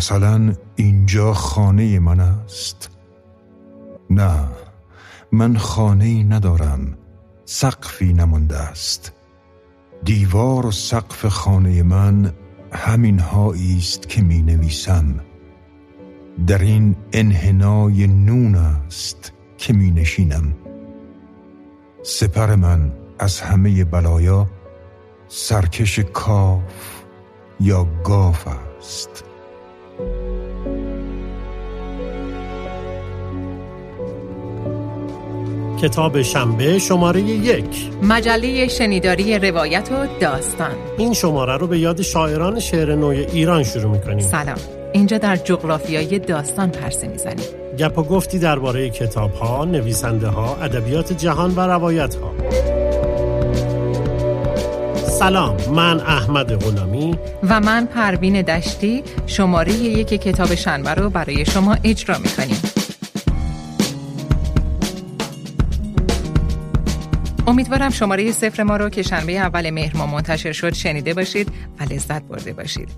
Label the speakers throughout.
Speaker 1: مثلا اینجا خانه من است. نه من خانه ندارم سقفی نمانده است. دیوار و سقف خانه من همین است که می نویسم در این انحنای نون است که می نشینم سپر من از همه بلایا سرکش کاف یا گاف است.
Speaker 2: کتاب شنبه شماره یک.
Speaker 3: مجله شنیداری روایت و داستان.
Speaker 2: این شماره رو به یاد شاعران شعر نوع ایران شروع می‌کنیم.
Speaker 3: سلام. اینجا در جغرافیای داستان پرسه می‌زنیم.
Speaker 2: گپ و گفتی درباره کتاب ها، نویسنده ها، ادبیات جهان و روایت ها سلام من احمد غلامی
Speaker 3: و من پروین دشتی شماره یک کتاب شنبه رو برای شما اجرا می‌کنیم. امیدوارم شماره صفر ما رو که شنبه اول مهر ما منتشر شد شنیده باشید و لذت برده باشید.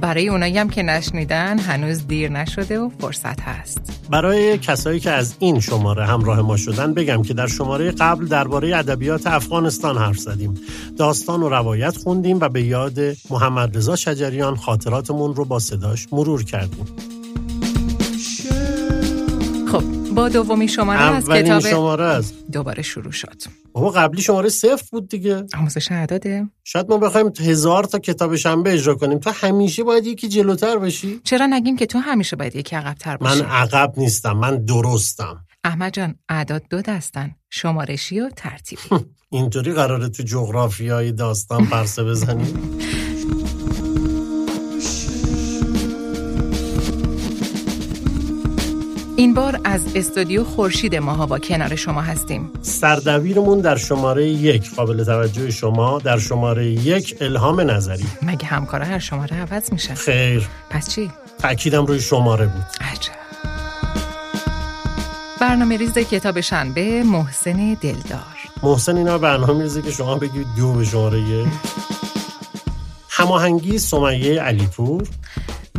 Speaker 3: برای اونایی هم که نشنیدن هنوز دیر نشده و فرصت هست.
Speaker 2: برای کسایی که از این شماره همراه ما شدن بگم که در شماره قبل درباره ادبیات افغانستان حرف زدیم. داستان و روایت خوندیم و به یاد محمد رضا شجریان خاطراتمون رو با صداش مرور کردیم.
Speaker 3: با دومی شماره از
Speaker 2: کتاب شماره است
Speaker 3: دوباره شروع شد.
Speaker 2: بابا قبلی شماره صفر بود دیگه.
Speaker 3: آموزش اعداده
Speaker 2: شاید ما بخوایم هزار تا کتاب شنبه اجرا کنیم. تو همیشه باید یکی جلوتر باشی
Speaker 3: چرا نگیم که تو همیشه باید یکی عقبتر باشی؟
Speaker 2: من عقب نیستم من درستم.
Speaker 3: احمد جان اعداد دو دستن. شمارشی و ترتیبی.
Speaker 2: اینطوری قراره تو جغرافیای داستان پرسه بزنی؟
Speaker 3: این بار از استودیو خورشید ماها با کنار شما هستیم.
Speaker 2: سردبیرمون در شماره یک قابل توجه شما در شماره یک الهام نظری.
Speaker 3: مگه همکارا هر شماره عوض میشه؟
Speaker 2: خیر.
Speaker 3: پس چی؟
Speaker 2: تأکیدم روی شماره بود.
Speaker 3: عجب. برنامه ریز کتاب شنبه محسن دلدار.
Speaker 2: محسن اینا برنامه ریزه که شما بگید دو به شماره هماهنگی سمیه علیپور.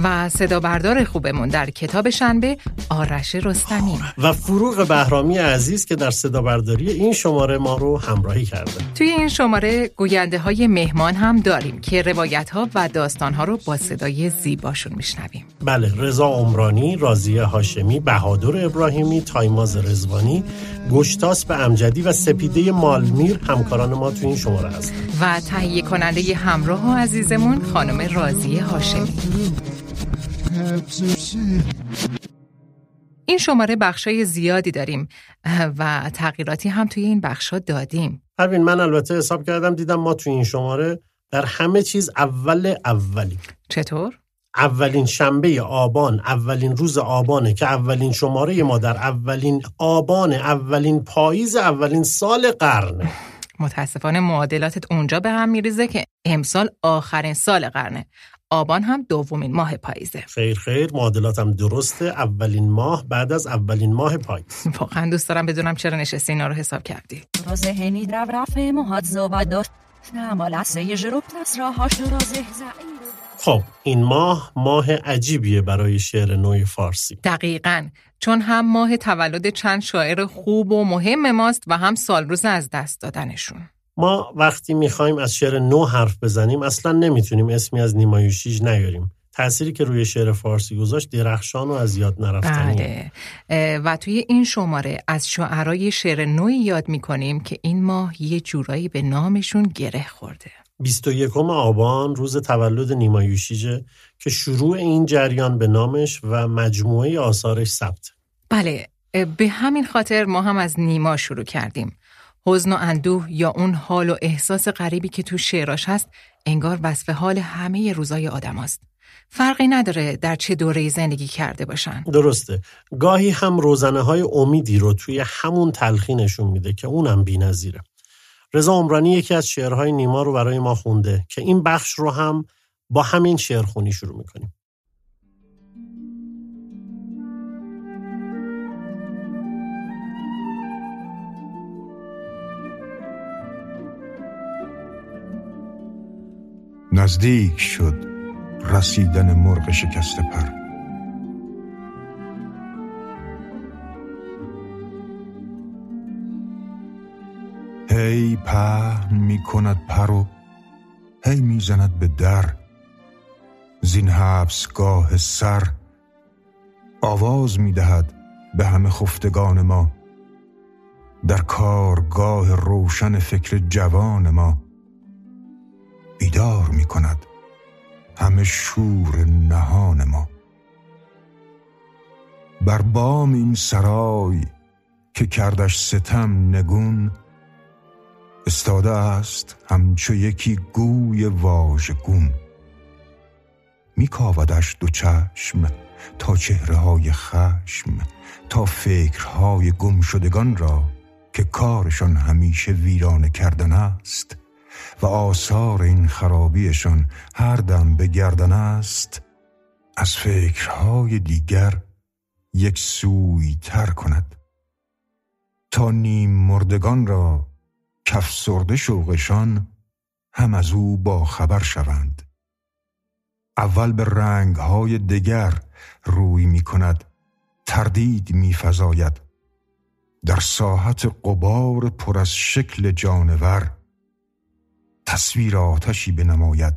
Speaker 3: و صدا بردار خوبمون در کتاب شنبه آرش رستمی.
Speaker 2: و فروغ بهرامی عزیز که در صدا برداری این شماره ما رو همراهی کرده.
Speaker 3: توی این شماره گوینده های مهمان هم داریم که روایت ها و داستان ها رو با صدای زیباشون میشنویم.
Speaker 2: بله رضا عمرانی، رازیه هاشمی، بهادر ابراهیمی، تایماز رزوانی، گشتاس به امجدی و سپیده مالمیر همکاران ما توی این شماره هست
Speaker 3: و تهیه کننده همراه و عزیزمون خانم رازیه هاشمی. این شماره بخشای زیادی داریم و تغییراتی هم توی این بخشا دادیم.
Speaker 2: همین من البته حساب کردم دیدم ما توی این شماره در همه چیز اول اولی.
Speaker 3: چطور؟
Speaker 2: اولین شنبه آبان اولین روز آبانه که اولین شماره ما در اولین آبان اولین پاییز اولین سال قرنه.
Speaker 3: متاسفانه معادلاتت اونجا به هم میریزه که امسال آخرین سال قرنه. آبان هم دومین ماه پاییزه.
Speaker 2: خیر خیر. معادلاتم درسته. اولین ماه بعد از اولین ماه پاییز.
Speaker 3: واقعا دوست دارم بدونم چرا نشستی اینا رو حساب کردی.
Speaker 2: خب این ماه ماه عجیبیه برای شعر نوع فارسی.
Speaker 3: دقیقا. چون هم ماه تولد چند شاعر خوب و مهم ماست و هم سال روز از دست دادنشون.
Speaker 2: ما وقتی می‌خوایم از شعر نو حرف بزنیم اصلا نمی‌تونیم اسمی از نیمایوشیج نیاریم. تأثیری که روی شعر فارسی گذاشت درخشان و از یاد نرفتنی
Speaker 3: بله. و توی این شماره از شعرای شعر نوی یاد می‌کنیم که این ماه یه جورایی به نامشون گره خورده.
Speaker 2: 21 آبان روز تولد نیمایوشیجه که شروع این جریان به نامش و مجموعه آثارش ثبت.
Speaker 3: بله به همین خاطر ما هم از نیما شروع کردیم حزن و اندوه یا اون حال و احساس غریبی که تو شعراش هست انگار وصف حال همه روزای آدم هست. فرقی نداره در چه دوره زندگی کرده باشن
Speaker 2: درسته گاهی هم روزنه های امیدی رو توی همون تلخی نشون میده که اونم بی نظیره. رضا عمرانی یکی از شعرهای نیما رو برای ما خونده که این بخش رو هم با همین شعرخونی شروع می‌کنیم
Speaker 1: نزدیک شد رسیدن مرغ شکسته پر.
Speaker 4: هی پهن می کند پر هی می زند به در. زین حبسگاه سر آواز می دهد به همه خفتگان ما. در کارگاه روشن فکر جوان ما. بیدار می کند همه شور نهان ما. بر بام این سرای که کردش ستم نگون استاده است همچو یکی گوی واژگون. میکاودش دو چشم تا چهره های خشم تا فکرهای گم شدگان را که کارشان همیشه ویرانه کردن است. و آثار این خرابیشان هر دم به گردن است از فکرهای دیگر یک سوی تر کند. تا نیم مردگان را کف سرده شوقشان هم از او با خبر شوند. اول به رنگهای دگر روی می کند تردید می فضاید در ساحت قبار پر از شکل جانور تصویر آتشی بنماید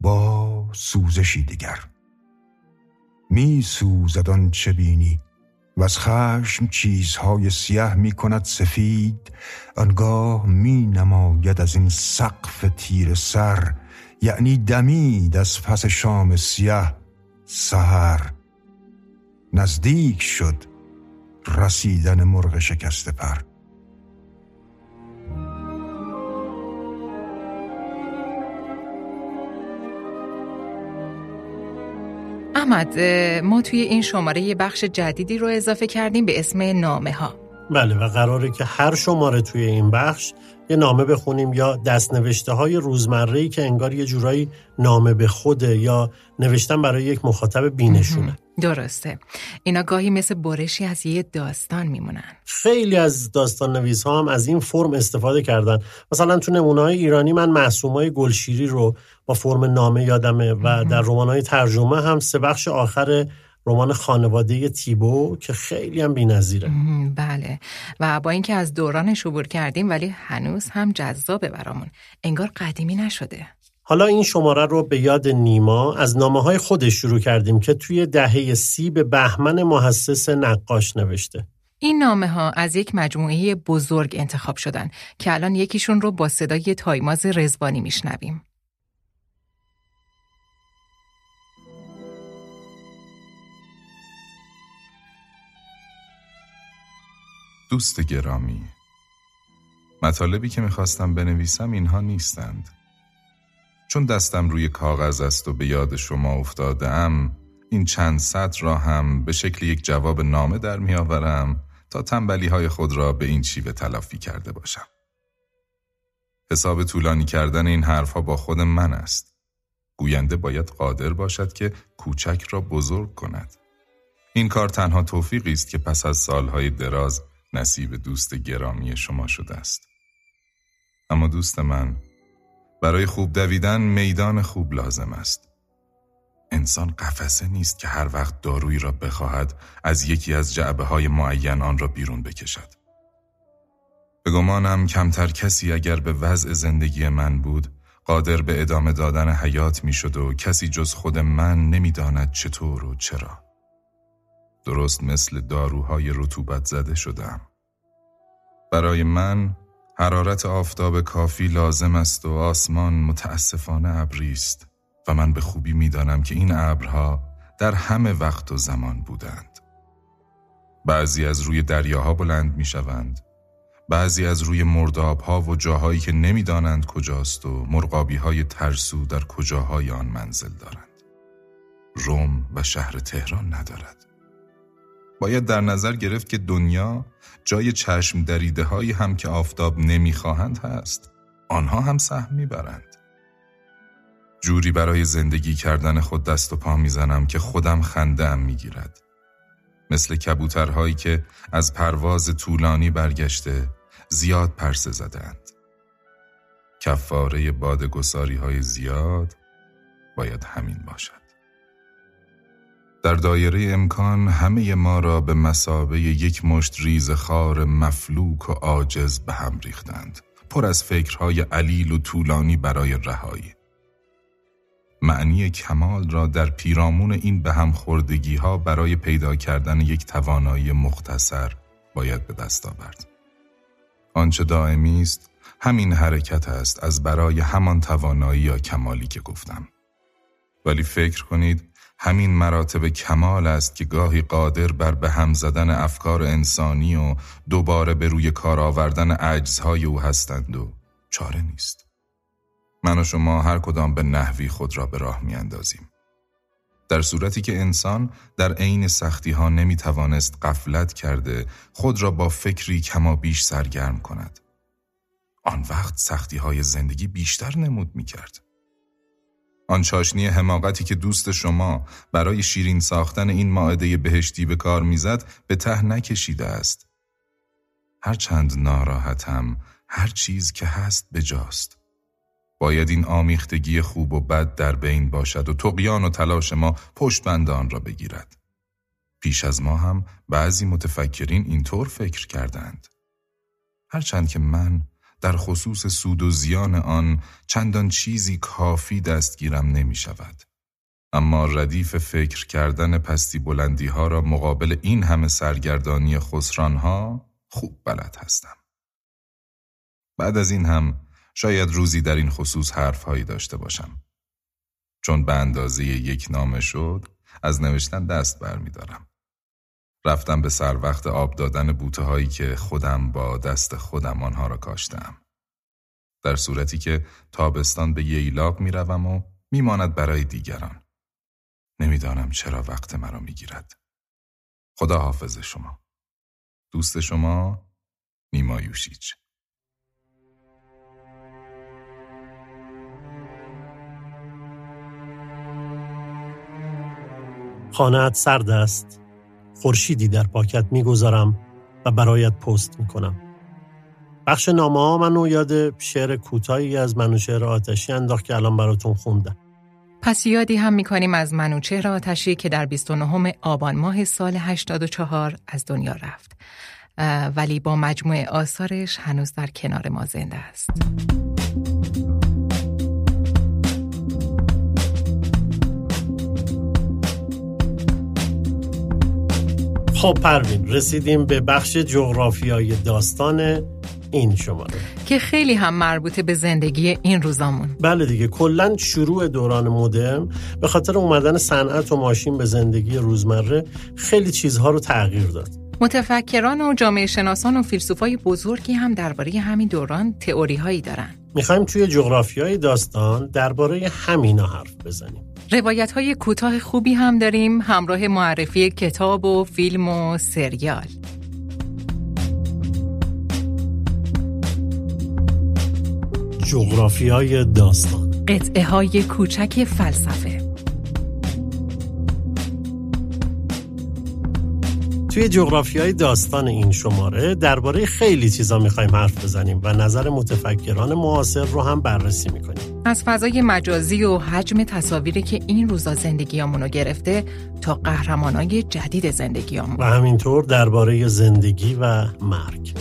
Speaker 4: با سوزشی دیگر. می سوزد چه بینی و از خشم چیزهای سیاه می کند سفید آنگاه می نماید از این سقف تیر سر یعنی دمید از پس شام سیاه سهر نزدیک شد رسیدن مرغ شکست پر.
Speaker 3: احمد ما توی این شماره یه بخش جدیدی رو اضافه کردیم به اسم نامه ها
Speaker 2: بله و قراره که هر شماره توی این بخش یه نامه بخونیم یا دستنوشته های روزمره که انگار یه جورایی نامه به خوده یا نوشتن برای یک مخاطب بینشونه.
Speaker 3: درسته. اینا گاهی مثل برشی از یه داستان میمونن.
Speaker 2: خیلی از داستان نویس ها هم از این فرم استفاده کردن. مثلا تو نمونه های ایرانی من محسوم های گلشیری رو با فرم نامه یادمه و در رمان های ترجمه هم سه بخش آخر رمان خانواده تیبو که خیلی هم بی‌نظیره.
Speaker 3: بله. و با اینکه از دورانش عبور کردیم ولی هنوز هم جذابه برامون. انگار قدیمی نشده.
Speaker 2: حالا این شماره رو به یاد نیما از نامه های خودش شروع کردیم که توی دهه سی به بهمن محسس نقاش نوشته
Speaker 3: این نامه ها از یک مجموعه بزرگ انتخاب شدن که الان یکیشون رو با صدای تایماز رزبانی میشنویم.
Speaker 5: دوست گرامی مطالبی که می‌خواستم بنویسم اینها نیستند چون دستم روی کاغذ است و به یاد شما افتاده ام این چند سطر را هم به شکل یک جواب نامه در میآورم تا تنبلی های خود را به این شیوه تلافی کرده باشم. حساب طولانی کردن این حرفها با خود من است. گوینده باید قادر باشد که کوچک را بزرگ کند. این کار تنها توفیقی است که پس از سالهای دراز نصیب دوست گرامی شما شده است. اما دوست من برای خوب دویدن میدان خوب لازم است. انسان قفسه نیست که هر وقت دارویی را بخواهد از یکی از جعبه های معین آن را بیرون بکشد. به گمانم کمتر کسی اگر به وضع زندگی من بود قادر به ادامه دادن حیات می شد و کسی جز خود من نمی‌داند چطور و چرا. درست مثل داروهای رطوبت زده شدم. برای من حرارت آفتاب کافی لازم است و آسمان متاسفانه ابری است و من به خوبی می‌دانم که این ابرها در همه وقت و زمان بودند. بعضی از روی دریاها بلند می شوند. بعضی از روی مردابها و جاهایی که نمی‌دانند کجاست و مرغابی های ترسو در کجاهای آن منزل دارند. روم و شهر تهران ندارد. باید در نظر گرفت که دنیا جای چشم دریده هایی هم که آفتاب نمی‌خواهند هست آنها هم سهم می‌برند. جوری برای زندگی کردن خود دست و پا می‌زنم که خودم خنده ام می‌گیرد. مثل کبوترهایی که از پرواز طولانی برگشته زیاد پرسه زدند کفاره بادگساری های زیاد باید همین باشد. در دایره امکان همه ما را به مسابه یک مشت ریز خار مفلوک و عاجز به هم ریختند پر از فکرهای علیل و طولانی برای رهایی معنی کمال را در پیرامون این به هم خوردگی ها برای پیدا کردن یک توانایی مختصر باید به دست آورد. آنچه دائمی است همین حرکت است از برای همان توانایی یا کمالی که گفتم. ولی فکر کنید همین مراتب کمال است که گاهی قادر بر به هم زدن افکار انسانی و دوباره به روی کار آوردن عجزهای او هستند و چاره نیست. من و شما هر کدام به نحوی خود را به راه می اندازیم. در صورتی که انسان در عین سختی ها نمی توانست قفلت کرده خود را با فکری کما بیش سرگرم کند. آن وقت سختی های زندگی بیشتر نمود می کرد. آن چاشنی حماقتی که دوست شما برای شیرین ساختن این ماعده بهشتی به کار می‌زد به ته نکشیده است. هرچند ناراحتم هر چیز که هست بجاست. باید این آمیختگی خوب و بد در بین باشد و تقیان و تلاش ما پشت بندان را بگیرد. پیش از ما هم بعضی متفکرین اینطور فکر کردند. هرچند که من در خصوص سود و زیان آن چندان چیزی کافی دستگیرم نمی شود. اما ردیف فکر کردن پستی بلندی ها را مقابل این همه سرگردانی خسران ها خوب بلد هستم. بعد از این هم شاید روزی در این خصوص حرفهایی داشته باشم. چون به اندازه یک نامه شد از نوشتن دست برمیدارم. رفتم به سر وقت آب دادن بوته هایی که خودم با دست خودم آنها را کاشتم. در صورتی که تابستان به ییلاق می روم و میماند برای دیگران. نمی‌دانم چرا وقت مرا می‌گیرد. خدا حافظ شما. دوست شما نیما یوشیچ
Speaker 2: خانهت سرد است خورشیدی در پاکت می‌گذارم و برایت پست می‌کنم. بخش نامه ها منو یاد شعر کوتاهی از منوچهر آتشی انداخت که الان براتون خوندم.
Speaker 3: پس یادی هم می‌کنیم از منوچهر آتشی که در 29 آبان ماه سال 84 از دنیا رفت. ولی با مجموعه آثارش هنوز در کنار ما زنده است.
Speaker 2: خب پروین رسیدیم به بخش جغرافیای داستان این شماره.
Speaker 3: که خیلی هم مربوطه به زندگی این روزامون.
Speaker 2: بله دیگه کلا شروع دوران مدرن. به خاطر اومدن صنعت و ماشین به زندگی روزمره خیلی چیزها رو تغییر داد.
Speaker 3: متفکران و جامعه شناسان و فیلسوفای بزرگی هم درباره همین دوران تئوری هایی دارن.
Speaker 2: می‌خوایم توی جغرافیای داستان درباره همینا حرف بزنیم.
Speaker 3: روایت های کوتاه خوبی هم داریم. همراه معرفی کتاب و فیلم و سریال.
Speaker 2: جغرافیای داستان.
Speaker 3: قطعه های کوچک فلسفه.
Speaker 2: توی جغرافیای داستان این شماره درباره خیلی چیزا می‌خوایم حرف بزنیم و نظر متفکران معاصر رو هم بررسی می‌کنیم.
Speaker 3: از فضای مجازی و حجم تصاویری که این روزا زندگیامونو گرفته تا قهرمانای جدید زندگیامون.
Speaker 2: و همینطور درباره زندگی و مرگ.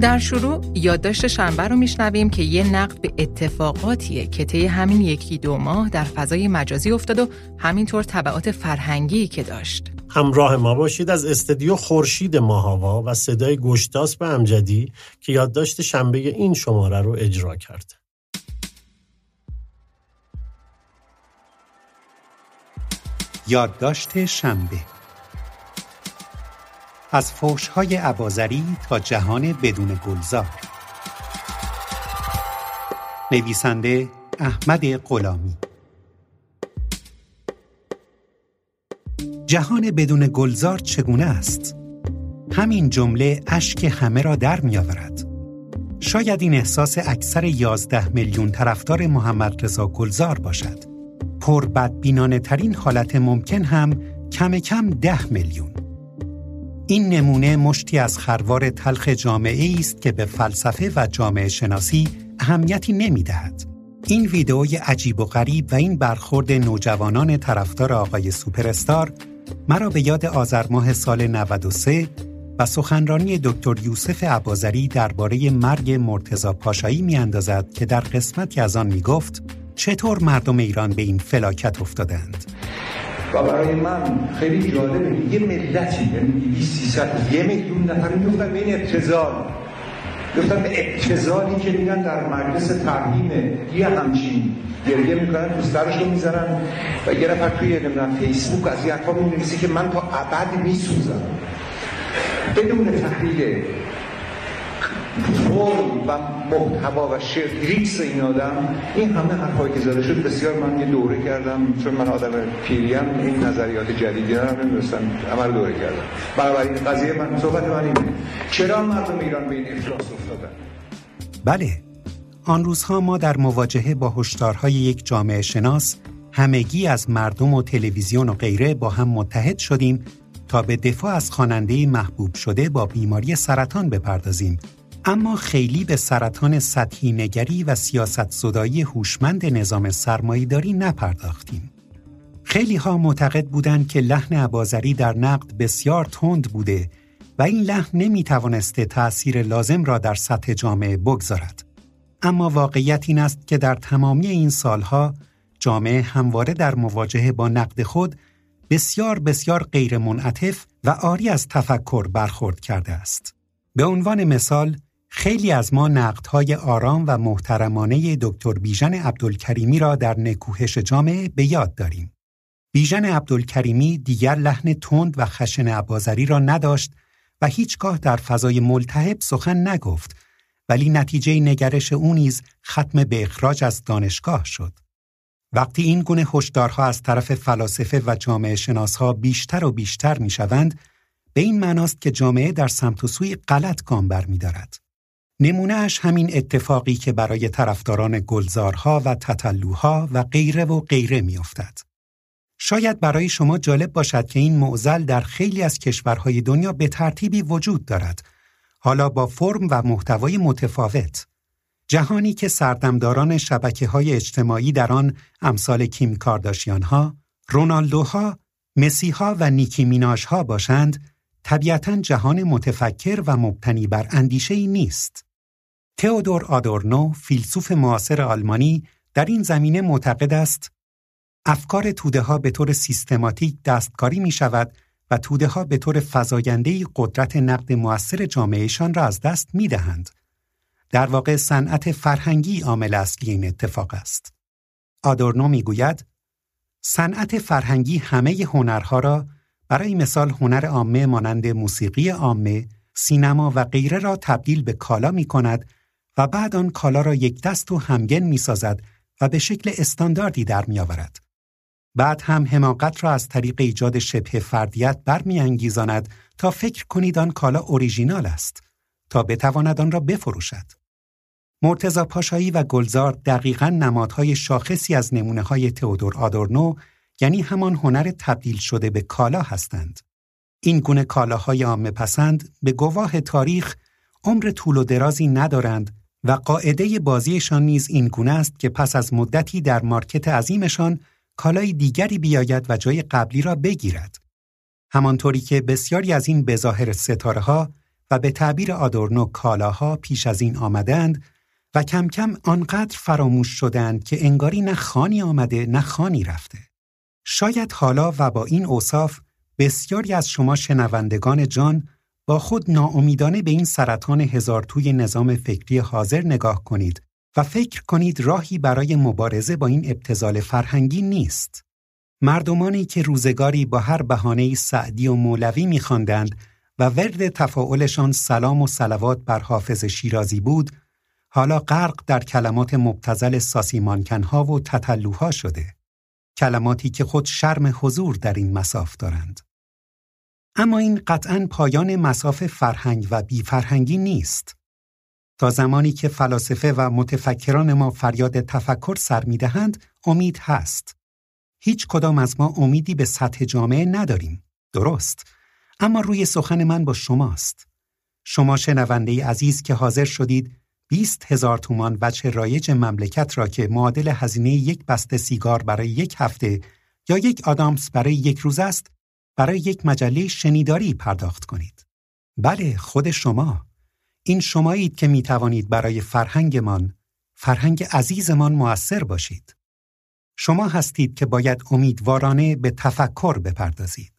Speaker 3: در شروع یادداشت شنبه رو میشنویم که یه نقد به اتفاقاتیه که طی همین یکی دو ماه در فضای مجازی افتاد و همینطور طبعات فرهنگی که داشت.
Speaker 2: همراه ما باشید از استدیو خورشید ماهاوا و صدای گشتاس به امجدی که یادداشت شنبه این شماره رو اجرا کرد.
Speaker 6: یادداشت شنبه از فوشهای عبازری تا جهان بدون گلزار نویسنده احمد غلامی جهان بدون گلزار چگونه است؟ همین جمله اشک همه را در می آورد. شاید این احساس اکثر یازده میلیون طرفدار محمد رضا گلزار باشد. پر بدبینانه ترین حالت ممکن هم کم کم ده میلیون. این نمونه مشتی از خروار تلخ جامعه است که به فلسفه و جامعه شناسی اهمیتی نمی دهد. این ویدئوی عجیب و غریب و این برخورد نوجوانان طرفدار آقای سوپرستار مرا به یاد آذر ماه سال 93 و سخنرانی دکتر یوسف عبازری درباره مرگ مرتزا پاشایی می اندازد که در قسمتی از آن می گفت چطور مردم ایران به این فلاکت افتادند
Speaker 7: و برای من خیلی جالبه. یه ملتی یعنی 300 یه میلیون نفر میفتن به این ابتزال گفتن به ابتزالی که میگن در مجلس ترمیم یه همچین گریه می‌کنن دوسترش رو می‌زنن و یه نفر توی نمی‌دونم فیسبوک از یه می که من تا ابد میسوزم. بدون تحلیل فرم و محتوا و شریکس این آدم. این همه حرفایی که زده شد بسیار من یه دوره کردم چون من آدم پیریم این نظریات جدیدی رو نمی‌دونستم عمل دوره کردم. بنابراین قضیه من صحبت من اینه. چرا مردم ایران به این افلاس افتادن؟
Speaker 6: بله. آن روزها ما در مواجهه با هشدارهای یک جامعه شناس همگی از مردم و تلویزیون و غیره با هم متحد شدیم تا به دفاع از خواننده محبوب شده با بیماری سرطان بپردازیم. اما خیلی به سرطان سطحی نگری و سیاست صدایی هوشمند نظام سرمایهداری نپرداختیم. خیلی ها معتقد بودند که لحن عبازری در نقد بسیار تند بوده و این لحن نمی توانسته تأثیر لازم را در سطح جامعه بگذارد. اما واقعیت این است که در تمامی این سالها جامعه همواره در مواجهه با نقد خود بسیار بسیار غیر منعطف و آری از تفکر برخورد کرده است. به عنوان مثال خیلی از ما نقدهای آرام و محترمانه دکتر بیژن عبدالکریمی را در نکوهش جامعه به یاد داریم. بیژن عبدالکریمی دیگر لحن تند و خشن عبازری را نداشت و هیچگاه در فضای ملتهب سخن نگفت ولی نتیجه نگرش او نیز ختم به اخراج از دانشگاه شد. وقتی این گونه هشدارها از طرف فلاسفه و جامعه شناسها بیشتر و بیشتر می شوند، به این معناست که جامعه در سمت و سوی غلط گام برمیدارد. نمونهش همین اتفاقی که برای طرفداران گلزارها و تطلوها و غیره و غیره میافتد. شاید برای شما جالب باشد که این معزل در خیلی از کشورهای دنیا به ترتیبی وجود دارد، حالا با فرم و محتوای متفاوت. جهانی که سردمداران شبکه های اجتماعی در آن امثال کیم کارداشیان ها، رونالدوها، مسیها و نیکی میناش ها باشند، طبیعتا جهان متفکر و مبتنی بر اندیشه ای نیست. تئودور آدورنو فیلسوف معاصر آلمانی در این زمینه معتقد است افکار توده ها به طور سیستماتیک دستکاری می شود و توده ها به طور فزاینده قدرت نقد موثر جامعهشان را از دست می دهند. در واقع صنعت فرهنگی عامل اصلی این اتفاق است. آدورنو می گوید صنعت فرهنگی همه هنرها را برای مثال هنر عامه مانند موسیقی عامه، سینما و غیره را تبدیل به کالا می کند و بعد آن کالا را یک دست و همگن می سازد و به شکل استانداردی در می آورد. بعد هم حماقت را از طریق ایجاد شبه فردیت برمیانگیزاند تا فکر کنید آن کالا اوریژینال است تا بتواند آن را بفروشد. مرتزا پاشایی و گلزار دقیقا نمادهای شاخصی از نمونه های تئودور آدورنو یعنی همان هنر تبدیل شده به کالا هستند. این گونه کالاهای عامه پسند به گواه تاریخ عمر طول و درازی ندارند و قاعده بازیشان نیز این گونه است که پس از مدتی در مارکت عظیمشان کالای دیگری بیاید و جای قبلی را بگیرد. همانطوری که بسیاری از این بظاهر ستاره ها و به تعبیر آدورنو کالاها پیش از این آمدند و کم کم آنقدر فراموش شدند که انگاری نه خانی آمده نه خانی رفته. شاید حالا و با این اوصاف بسیاری از شما شنوندگان جان با خود ناامیدانه به این سرطان هزار توی نظام فکری حاضر نگاه کنید و فکر کنید راهی برای مبارزه با این ابتزال فرهنگی نیست. مردمانی که روزگاری با هر بهانه سعدی و مولوی می‌خواندند و ورد تفاعلشان سلام و صلوات بر حافظ شیرازی بود، حالا غرق در کلمات مبتزل ساسیمانکنها و تطلوها شده. کلماتی که خود شرم حضور در این مساف دارند. اما این قطعا پایان مساف فرهنگ و بیفرهنگی نیست. تا زمانی که فلاسفه و متفکران ما فریاد تفکر سر می‌دهند امید هست. هیچ کدام از ما امیدی به سطح جامعه نداریم. درست. اما روی سخن من با شماست. شما شنونده عزیز که حاضر شدید 20 هزار تومان وجه رایج مملکت را که معادل هزینه یک بسته سیگار برای یک هفته یا یک آدامس برای یک روز است برای یک مجله شنیداری پرداخت کنید. بله خود شما. این شمایید که می توانید برای فرهنگمان، فرهنگ عزیزمان موثر باشید. شما هستید که باید امیدوارانه به تفکر بپردازید.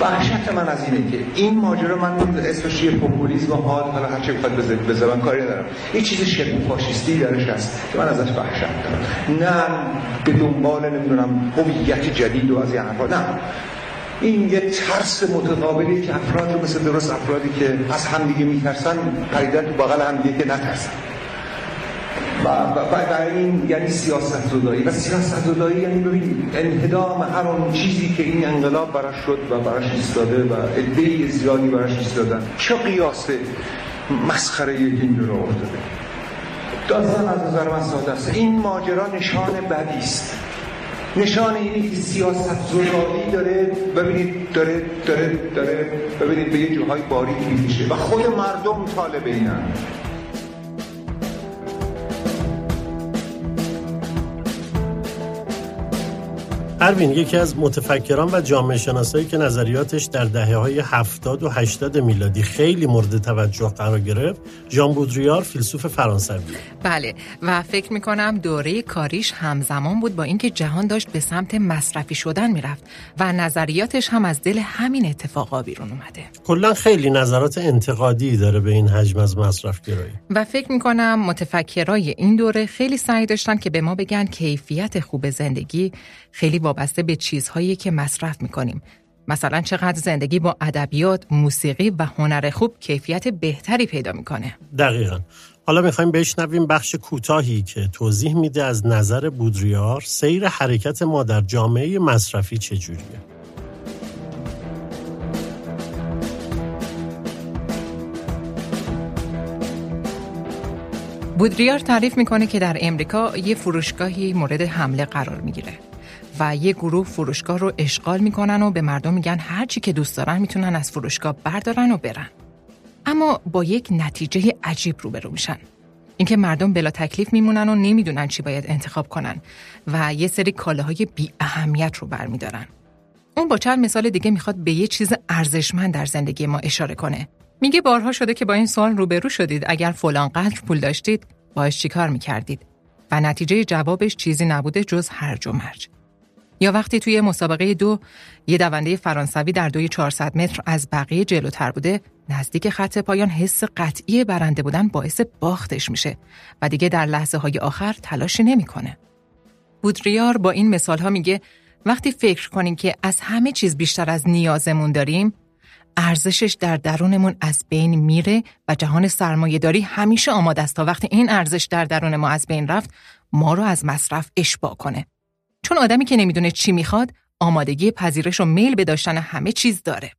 Speaker 7: وحشت من از اینه که این ماجرا من اسمش یه پوپولیسم حال حالا هر چه بخواد من کاری ندارم یه چیز شبه فاشیستی درش هست که من ازش وحشت دارم نه به دنبال نمی‌دونم هویت جدید و از این حرفا نه این یه ترس متقابلی که افراد رو مثل درست افرادی که از همدیگه میترسن پریدن تو بغل همدیگه که نترسن. و, و, این یعنی سیاست زدایی و سیاست زدایی یعنی ببین انهدام هر اون چیزی که این انقلاب براش شد و براش ایستاده و عده زیادی براش ایستادن چه قیاس مسخره این رو افتاده؟ داستان از نظر من ساده است. این ماجرا نشان بدی است. نشان اینه که سیاست زدایی داره ببینید داره داره داره ببینید به یه جوهای باریک می‌کشه. و خود مردم طالب اینن.
Speaker 2: اروین یکی از متفکران و جامعه شناسایی که نظریاتش در دهه های 70 و 80 میلادی خیلی مورد توجه قرار گرفت ژان بودریار فیلسوف فرانسوی.
Speaker 3: بله و فکر می‌کنم دوره کاریش همزمان بود با اینکه جهان داشت به سمت مصرفی شدن می‌رفت و نظریاتش هم از دل همین اتفاقا بیرون اومده.
Speaker 2: کلا خیلی نظرات انتقادی داره به این حجم از مصرف گرایی
Speaker 3: و فکر می‌کنم متفکرای این دوره خیلی سعی داشتن که به ما بگن کیفیت خوب زندگی خیلی وابسته به چیزهایی که مصرف می‌کنیم مثلا چقدر زندگی با ادبیات، موسیقی و هنر خوب کیفیت بهتری پیدا می‌کنه.
Speaker 2: دقیقا. حالا می‌خوایم بشنویم بخش کوتاهی که توضیح میده از نظر بودریار سیر حرکت ما در جامعه مصرفی چجوریه.
Speaker 3: بودریار تعریف می‌کنه که در امریکا یه فروشگاهی مورد حمله قرار می‌گیره. و یه گروه فروشگاه رو اشغال می‌کنن و به مردم میگن هر چی که دوست دارن می‌تونن از فروشگاه بردارن و برن. اما با یک نتیجه عجیب روبرو میشن. اینکه مردم بلا تکلیف میمونن و نمی‌دونن چی باید انتخاب کنن و یه سری کالاهای بی اهمیت رو برمیدارن. اون با چند مثال دیگه می‌خواد به یه چیز ارزشمند در زندگی ما اشاره کنه. میگه بارها شده که با این سوال روبرو شدید اگر فلان قدر پول داشتید باش چیکار می‌کردید و نتیجه جوابش چیزی نبوده جز هرج و مرج. یا وقتی توی مسابقه دو یه دونده فرانسوی در دوی 400 متر از بقیه جلوتر بوده نزدیک خط پایان حس قطعی برنده بودن باعث باختش میشه و دیگه در لحظه های آخر تلاشی نمی‌کنه. بودریار با این مثال ها میگه وقتی فکر کنیم که از همه چیز بیشتر از نیازمون داریم ارزشش در درونمون از بین میره و جهان سرمایه داری همیشه آماده است تا وقتی این ارزش در درون ما از بین رفت ما رو از مصرف اشباع کنه چون آدمی که نمی‌دونه چی می‌خواد آمادگی پذیرش و میل به داشتن همه چیز داره.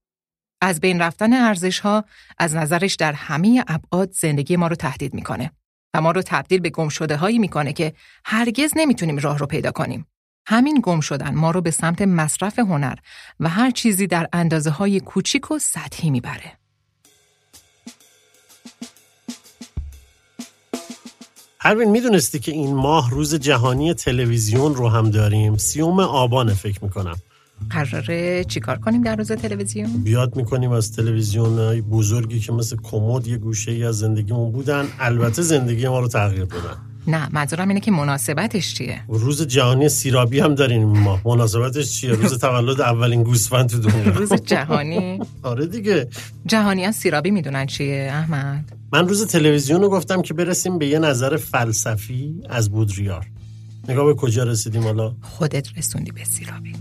Speaker 3: از بین رفتن ارزش ها از نظرش در همه ابعاد زندگی ما رو تهدید می‌کنه و ما رو تبدیل به گم شده هایی می‌کنه که هرگز نمی‌تونیم راه رو پیدا کنیم. همین گم شدن ما رو به سمت مصرف هنر و هر چیزی در اندازه های کوچیک و سطحی می‌بره.
Speaker 2: هروین می‌دونستی که این ماه روز جهانی تلویزیون رو هم داریم سیوم آبانه فکر می‌کنم
Speaker 3: قراره چیکار کنیم در روز تلویزیون؟
Speaker 2: بیاد می‌کنیم از تلویزیون بزرگی که مثل کمد یه گوشه ای از زندگیمون بودن البته زندگی ما رو تغییر دادن
Speaker 3: نه منظورم اینه که مناسبتش چیه؟
Speaker 2: روز جهانی سیرابی هم داریم ما. مناسبتش چیه؟ روز تولد اولین گوسفند تو دنیا.
Speaker 3: روز جهانی؟
Speaker 2: آره دیگه.
Speaker 3: جهانی سیرابی می‌دونن چیه احمد؟
Speaker 2: من روز تلویزیون رو گفتم که برسیم به یه نظر فلسفی از بودریار. نگاه به کجا رسیدیم حالا؟
Speaker 3: خودت رسوندی به سیرابی.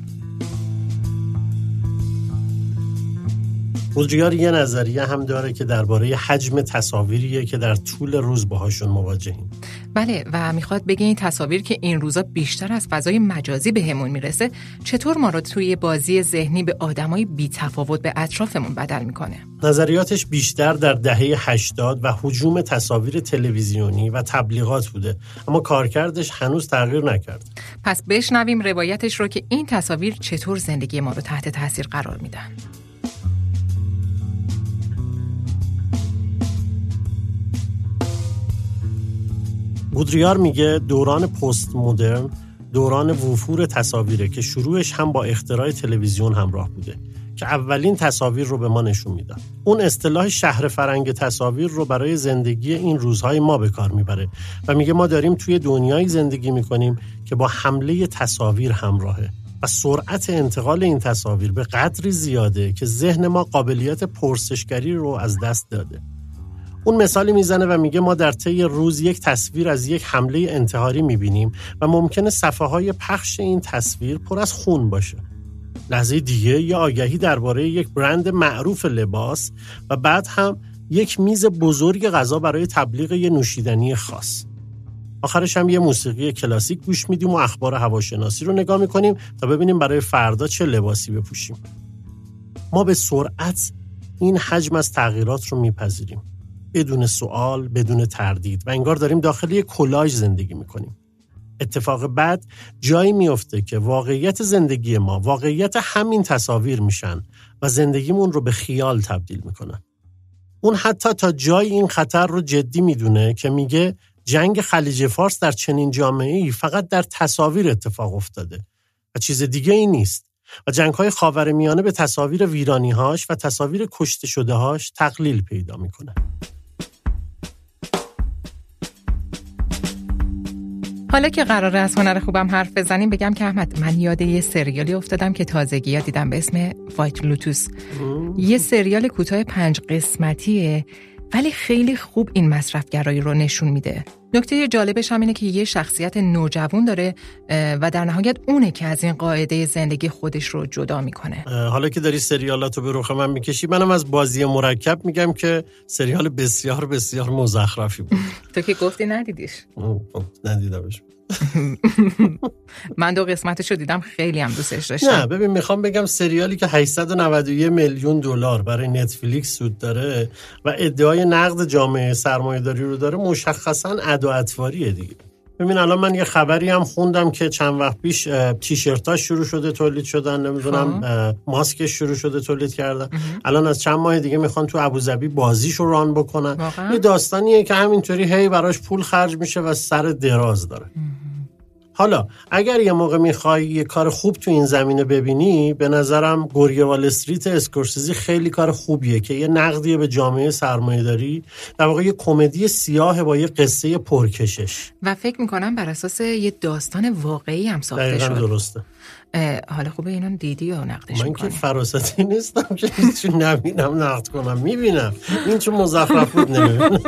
Speaker 2: بودریار یه نظریه هم داره که درباره حجم تصاویریه که در طول روز باهاشون مواجهیم.
Speaker 3: بله و می‌خواد بگه این تصاویر که این روزا بیشتر از فضای مجازی بهمون می‌رسه چطور ما رو توی بازی ذهنی به آدمای بی تفاوت به اطرافمون بدل می‌کنه؟
Speaker 2: نظریاتش بیشتر در دهه 80 و حجوم تصاویر تلویزیونی و تبلیغات بوده. اما کارکردش هنوز تغییر نکرد.
Speaker 3: پس بشنویم روایتش رو که این تصاویر چطور زندگی ما رو تحت تاثیر قرار میدن.
Speaker 2: بودریار میگه دوران پست مدرن دوران وفور تصاویره که شروعش هم با اختراع تلویزیون همراه بوده که اولین تصاویر رو به ما نشون میدن اون اصطلاح شهر فرنگ تصاویر رو برای زندگی این روزهای ما به کار می‌بره و میگه ما داریم توی دنیایی زندگی می‌کنیم که با حمله تصاویر همراهه و سرعت انتقال این تصاویر به قدری زیاده که ذهن ما قابلیت پرسشگری رو از دست داده. اون مثالی می‌زنه و میگه ما در طی روز یک تصویر از یک حمله انتحاری می‌بینیم و ممکنه صفحه های پخش این تصویر پر از خون باشه. لحظه دیگه یه آگهی درباره یک برند معروف لباس و بعد هم یک میز بزرگ غذا برای تبلیغ یه نوشیدنی خاص. آخرش هم یه موسیقی کلاسیک گوش میدیم و اخبار هواشناسی رو نگاه می‌کنیم تا ببینیم برای فردا چه لباسی بپوشیم. ما به سرعت این حجم از تغییرات رو میپذیریم. بدون سوال بدون تردید و انگار داریم داخل یک کلاژ زندگی می‌کنیم. اتفاق بعد جایی میفته که واقعیت زندگی ما واقعیت همین تصاویر میشن و زندگیمون رو به خیال تبدیل می‌کنن. اون حتی تا جای این خطر رو جدی می‌دونه که میگه جنگ خلیج فارس در چنین جامعه ای فقط در تصاویر اتفاق افتاده و چیز دیگه ای نیست. و جنگ های خاور به تصاویر ویرانی هاش و تصاویر کشته شده هاش تقلیل پیدا می‌کنه.
Speaker 3: حالا که قراره از هنر خوبم حرف بزنیم بگم که احمد من یاد یه سریالی افتادم که تازگی ها دیدم به اسم وایت لوتوس. یه سریال کوتاه پنج قسمتیه ولی خیلی خوب این مصرفگرایی رو نشون میده. نکته جالبش هم اینه که یه شخصیت نوجوان داره و در نهایت اونه که از این قاعده زندگی خودش رو جدا می‌کنه.
Speaker 2: حالا که داری سریالاتو به رخ من می‌کشی منم از بازی مرکب میگم که سریال بسیار بسیار مزخرفی بود.
Speaker 3: تو که گفتی ندیدیش.
Speaker 2: خب، ندیدمش.
Speaker 3: من دو قسمتش رو دیدم خیلی هم دوستش داشتم.
Speaker 2: نه ببین می‌خوام بگم سریالی که 891 میلیون دلار برای نتفلیکس سود داره و ادعای نقد جامعه سرمایه‌داری رو داره مشخصا ادا دیگه. ببین الان من یه خبری هم خوندم که چند وقت پیش تیشرتاش شروع شده تولید شدن نمی‌دونم خب. ماسکش شروع شده تولید کردن. الان از چند ماه دیگه می‌خوان تو ابوظبی بازیشو ران بکنن. یه داستانیه که همینطوری هی براش پول خرج میشه و سر دراز داره. حالا اگر یه موقع می‌خوای یه کار خوب تو این زمینه ببینی به نظرم گورگه وال استریت اسکورسیزی خیلی کار خوبیه که یه نقدیه به جامعه سرمایه داری در واقع یه کمدی سیاه با یه قصه پرکشش.
Speaker 3: و فکر می‌کنم بر اساس یه داستان واقعی هم ساخته شد
Speaker 2: درسته.
Speaker 3: حالا خوبه اینا دیدی یا نقدش
Speaker 2: من که فراستی نیستم که هیچ نبینم نقد کنم می‌بینم. این چون مزخرف بود نمی‌بینم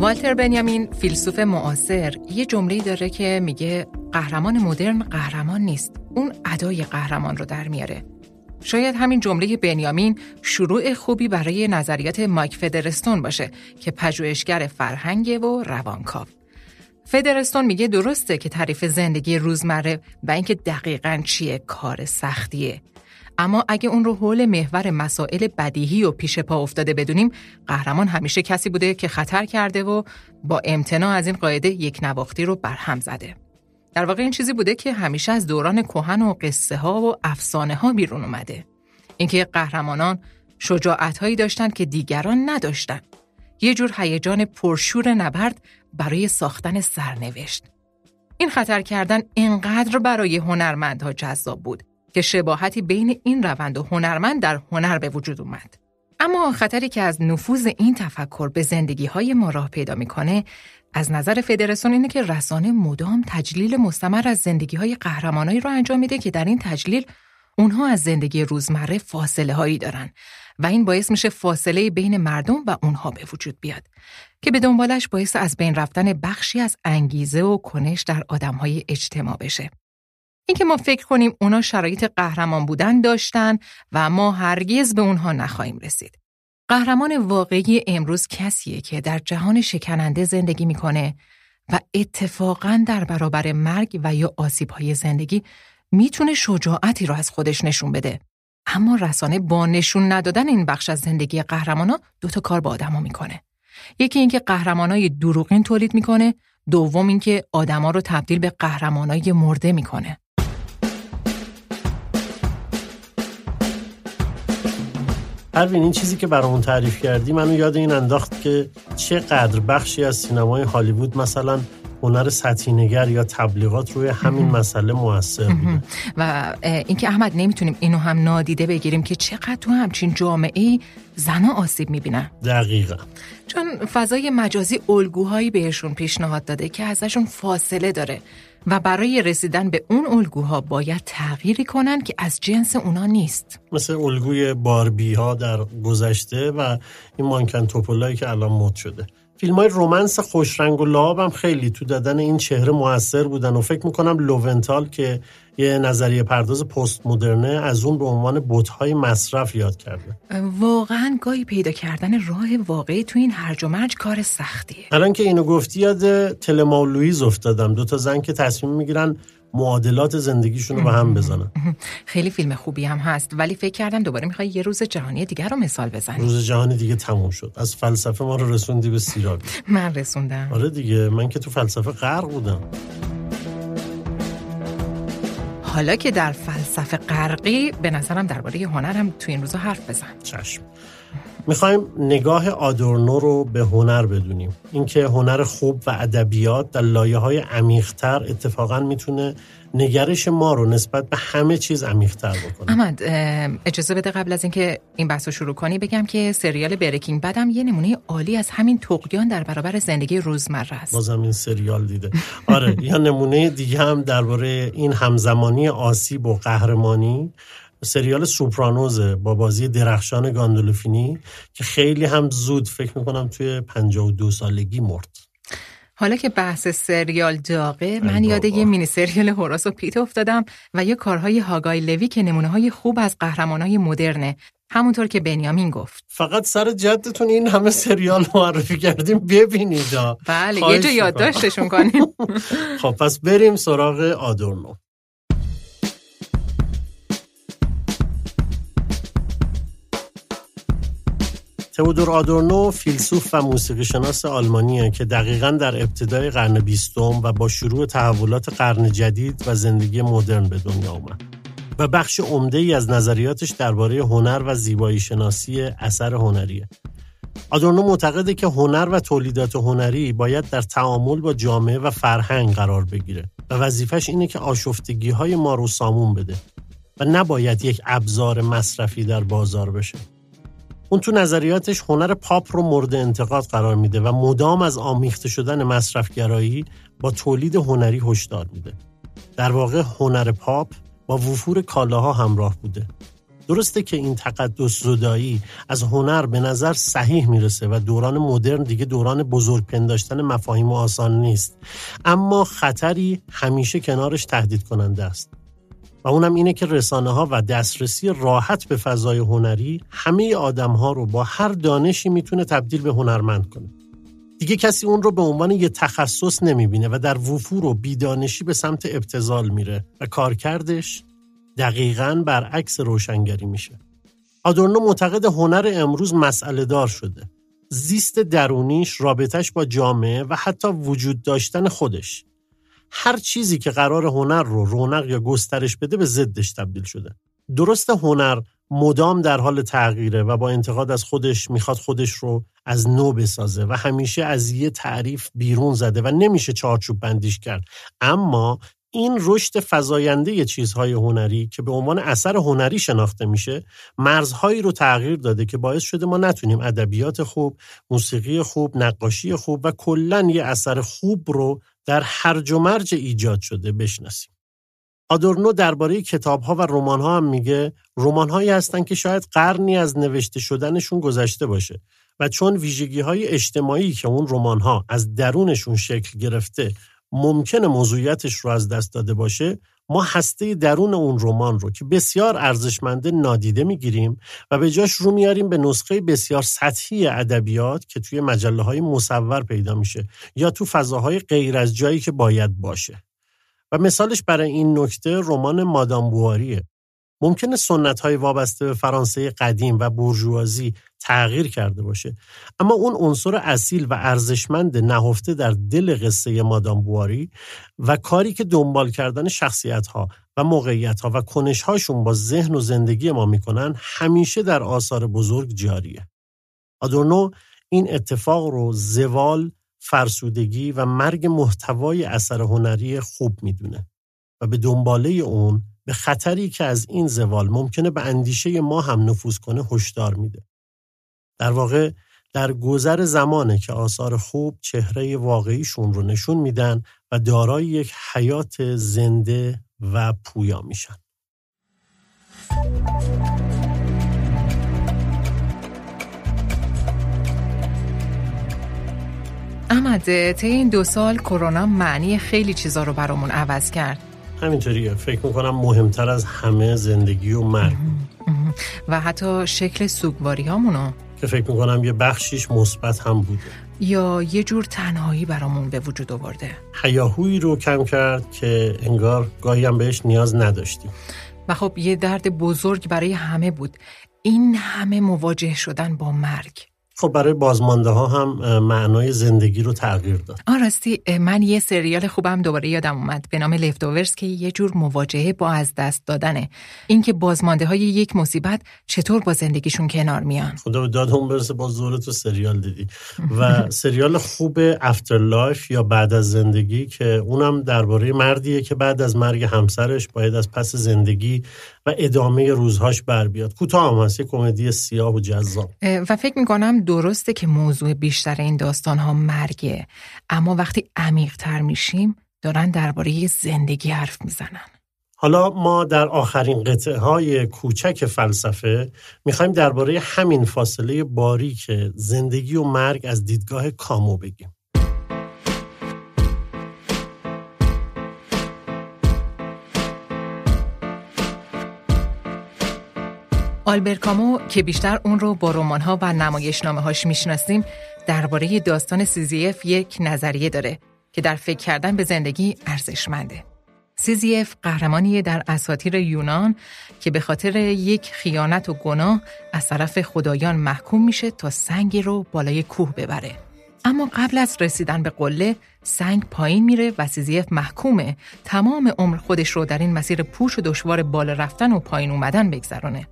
Speaker 3: والتر بنیامین فیلسوف معاصر یه جمله داره که میگه قهرمان مدرن قهرمان نیست اون ادای قهرمان رو در میاره. شاید همین جمله بنیامین شروع خوبی برای نظریات مایک فدرستون باشه که پژوهشگر فرهنگ و روانکاو. فدرستون میگه درسته که تعریف زندگی روزمره و اینکه دقیقا چیه کار سختیه. اما اگه اون رو حول محور مسائل بدیهی و پیش پا افتاده بدونیم قهرمان همیشه کسی بوده که خطر کرده و با امتناع از این قاعده یک نواختی رو برهم زده. در واقع این چیزی بوده که همیشه از دوران کهن و قصه ها و افسانه ها بیرون اومده. اینکه قهرمانان شجاعت هایی داشتن که دیگران نداشتن. یه جور هیجان پرشور نبرد برای ساختن سرنوشت. این خطر کردن اینقدر برای هنرمندها جذاب بود که شباهتی بین این روند و هنرمند در هنر به وجود اومد. اما خطری که از نفوذ این تفکر به زندگی های ما راه پیدا می‌کنه از نظر فدراسیون اینه که رسانه مدام تجلیل مستمر از زندگی های قهرمانایی رو انجام میده که در این تجلیل اونها از زندگی روزمره فاصله هایی دارن و این باعث میشه فاصله بین مردم و اونها به وجود بیاد که به دنبالش باعث از بین رفتن بخشی از انگیزه و کنش در آدمهای اجتماع بشه. اینکه ما فکر کنیم اونا شرایط قهرمان بودن داشتن و ما هرگز به اونها نخواهیم رسید. قهرمان واقعی امروز کسیه که در جهان شکننده زندگی می‌کنه و اتفاقا در برابر مرگ و یا آسیبهای زندگی می‌تونه شجاعتی رو از خودش نشون بده. اما رسانه با نشون ندادن این بخش از زندگی قهرمانا دوتا کار با آدما می‌کنه. یکی اینکه قهرمانای دروغین تولید می‌کنه، دوم اینکه آدما رو تبدیل به قهرمانای مرده می‌کنه.
Speaker 2: پروین این چیزی که برامون تعریف کردی منو یاد این انداخت که چقدر بخشی از سینمای هالیوود مثلا هنر سطحینگر یا تبلیغات روی همین مسئله موثر بوده.
Speaker 3: و اینکه احمد نمی‌تونیم اینو هم نادیده بگیریم که چقدر تو همچین جامعه ای زنا آسیب می‌بینن.
Speaker 2: دقیقا.
Speaker 3: چون فضای مجازی الگوهایی بهشون پیشنهاد داده که ازشون فاصله داره. و برای رسیدن به اون الگوها باید تغییری کنن که از جنس اونا نیست.
Speaker 2: مثل الگوی باربی ها در گذشته و این مانکن توپولایی که الان مد شده. فیلم های romance خوشرنگ و لعاب هم خیلی تو دادن این چهره موثر بودن و فکر می‌کنم لوونتال که یه نظریه پرداز پست مدرنه از اون به عنوان های مصرف یاد کرده.
Speaker 3: واقعا گاهی پیدا کردن راه واقعی تو این هرج و مرج کار سختیه.
Speaker 2: الان که اینو گفتی یاد تلما و لوییز افتادم. دو تا زن که تصمیم می‌گیرن معادلات زندگیشون رو به هم بزنن.
Speaker 3: خیلی فیلم خوبی هم هست ولی فکر کردم دوباره می‌خوای یه روز جهانی دیگر رو مثال بزنی.
Speaker 2: روز جهانی دیگه تموم شد. از فلسفه ما رو رسوندی به سیراک
Speaker 3: من رسوندم.
Speaker 2: آره دیگه من که تو فلسفه غرق بودم.
Speaker 3: حالا که در فلسفه غرقی به نظرم درباره هنرم تو این روزا حرف بزن.
Speaker 2: چشم. می‌خوایم نگاه آدورنو رو به هنر بدونیم. اینکه هنر خوب و ادبیات در لایه های عمیقتر اتفاقا می‌تونه نگرش ما رو نسبت به همه چیز عمیقتر بکنه.
Speaker 3: احمد اجازه بده قبل از اینکه این بحث رو شروع کنی بگم که سریال بریکینگ بدم یه نمونه عالی از همین تقیان در برابر زندگی روزمره است.
Speaker 2: بازم این سریال دیده. آره یا نمونه دیگه هم درباره این همزمانی آسیب و قهرمانی. سریال سوپرانوزه با بازی درخشان گاندولفینی که خیلی هم زود فکر می‌کنم توی 52 سالگی مرد.
Speaker 3: حالا که بحث سریال داغه من یاد یه مینی سریال هوراس و پیت افتادم و یه کارهای هاگای لوی که نمونه های خوب از قهرمانای مدرنه. همونطور که بنیامین گفت.
Speaker 2: فقط سر جدتون این همه سریال معرفی کردیم ببینید
Speaker 3: بله یه جا یادداشتشون کنیم.
Speaker 2: خب پس بریم سراغ آدورنو. تئودور آدورنو فیلسوف و موسیقی شناس آلمانیه که دقیقا در ابتدای قرن بیستم و با شروع تحولات قرن جدید و زندگی مدرن به دنیا اومد و بخش عمده ای از نظریاتش درباره هنر و زیبایی شناسی اثر هنریه. آدورنو معتقده که هنر و تولیدات هنری باید در تعامل با جامعه و فرهنگ قرار بگیره و وظیفش اینه که آشفتگی های ما رو سامون بده و نباید یک ابزار مصرفی در بازار بشه. اون تو نظریاتش هنر پاپ رو مورد انتقاد قرار میده و مدام از آمیخته شدن مصرفگرایی با تولید هنری هشدار میده. در واقع هنر پاپ با وفور کالاها همراه بوده. درسته که این تقدس زدایی از هنر به نظر صحیح می‌رسه و دوران مدرن دیگه دوران بزرگ پنداشتن مفاهیم آسان نیست اما خطری همیشه کنارش تهدید کننده است و اونم اینه که رسانه ها و دسترسی راحت به فضای هنری همه آدم ها رو با هر دانشی می‌تونه تبدیل به هنرمند کنه. دیگه کسی اون رو به عنوان یه تخصص نمی‌بینه و در وفور و بیدانشی به سمت ابتزال میره و کارکردش دقیقا برعکس روشنگری میشه. آدورنو معتقد هنر امروز مسئله دار شده. زیست درونیش رابطش با جامعه و حتی وجود داشتن خودش هر چیزی که قرار هنر رو رونق یا گسترش بده به ضدش تبدیل شده. درست هنر مدام در حال تغییره و با انتقاد از خودش می‌خواد خودش رو از نو بسازه و همیشه از یه تعریف بیرون زده و نمیشه چارچوب بندیش کرد. اما این رشد فزاینده چیزهای هنری که به عنوان اثر هنری شناخته میشه مرزهایی رو تغییر داده که باعث شده ما نتونیم ادبیات خوب، موسیقی خوب، نقاشی خوب و کلا یه اثر خوب رو در هرج و مرج ایجاد شده بشناسیم. آدورنو درباره کتابها و رمانها هم میگه رمانهایی هستند که شاید قرنی از نوشته شدنشون گذشته باشه و چون ویژگی های اجتماعی که اون رمانها از درونشون شکل گرفته ممکن موضوعیتش رو از دست داده باشه ما هسته درون اون رمان رو که بسیار ارزشمنده نادیده می‌گیریم و به جاش رو میاریم به نسخه بسیار سطحی ادبیات که توی مجله های مصور پیدا میشه یا تو فضاهای غیر از جایی که باید باشه. و مثالش برای این نکته رمان مادام بواریه. ممکنه سنت های وابسته به فرانسه قدیم و بورژوازی تغییر کرده باشه. اما اون عنصر اصیل و ارزشمند نهفته در دل قصه مادام بواری و کاری که دنبال کردن شخصیت ها و موقعیت ها و کنش هاشون با ذهن و زندگی ما می‌کنن همیشه در آثار بزرگ جاریه. آدورنو این اتفاق رو زوال، فرسودگی و مرگ محتوای اثر هنری خوب می‌دونه و به دنباله اون به خطری که از این زوال ممکنه به اندیشه ما هم نفوذ کنه هشدار میده. در واقع در گذر زمانه که آثار خوب چهره واقعیشون رو نشون میدن و دارای یک حیات زنده و پویا میشن.
Speaker 3: احمد طی این دو سال کرونا معنی خیلی چیزا رو برامون عوض کرد
Speaker 2: همینطوریه. فکر می‌کنم مهمتر از همه زندگی و مرگ.
Speaker 3: و حتی شکل سوگواری هامونو
Speaker 2: که فکر می‌کنم یه بخشیش مثبت هم بوده.
Speaker 3: یا یه جور تنهایی برامون به وجود آورده.
Speaker 2: حیاهویی رو کم کرد که انگار گاهی هم بهش نیاز نداشتیم
Speaker 3: و خب یه درد بزرگ برای همه بود. این همه مواجه شدن با مرگ.
Speaker 2: خب برای بازمانده ها هم معنای زندگی رو تغییر داد.
Speaker 3: آراستی من یه سریال خوبم دوباره یادم اومد به نام لفتوورز که یه جور مواجهه با از دست دادنه. اینکه بازمانده های یک مصیبت چطور با زندگیشون کنار میان؟
Speaker 2: خدا به داد هم برسه با زور تو سریال دیدی. و سریال خوب After Life یا بعد از زندگی که اونم درباره مردیه که بعد از مرگ همسرش باید از پس زندگی و ادامه روزهاش بر بیاد. کوتاه هم هست کمدی سیاه و جذاب.
Speaker 3: و فکر می‌کنم درسته که موضوع بیشتر این داستان ها مرگه اما وقتی عمیق تر میشیم دارن درباره زندگی حرف می‌زنن.
Speaker 2: حالا ما در آخرین قطعه های کوچک فلسفه می‌خوایم درباره همین فاصله باریک زندگی و مرگ از دیدگاه کامو بگیم.
Speaker 3: آلبر کامو که بیشتر اون رو با رمان‌ها و نمایشنامه هاش می‌شناسیم درباره داستان سیزیف یک نظریه داره که در فکر کردن به زندگی ارزشمنده. سیزیف قهرمانی در اساطیر یونان که به خاطر یک خیانت و گناه از طرف خدایان محکوم میشه تا سنگی رو بالای کوه ببره. اما قبل از رسیدن به قله سنگ پایین میره و سیزیف محکومه تمام عمر خودش رو در این مسیر پوش و دشوار بالا رفتن و پایین اومدن بگذرانه.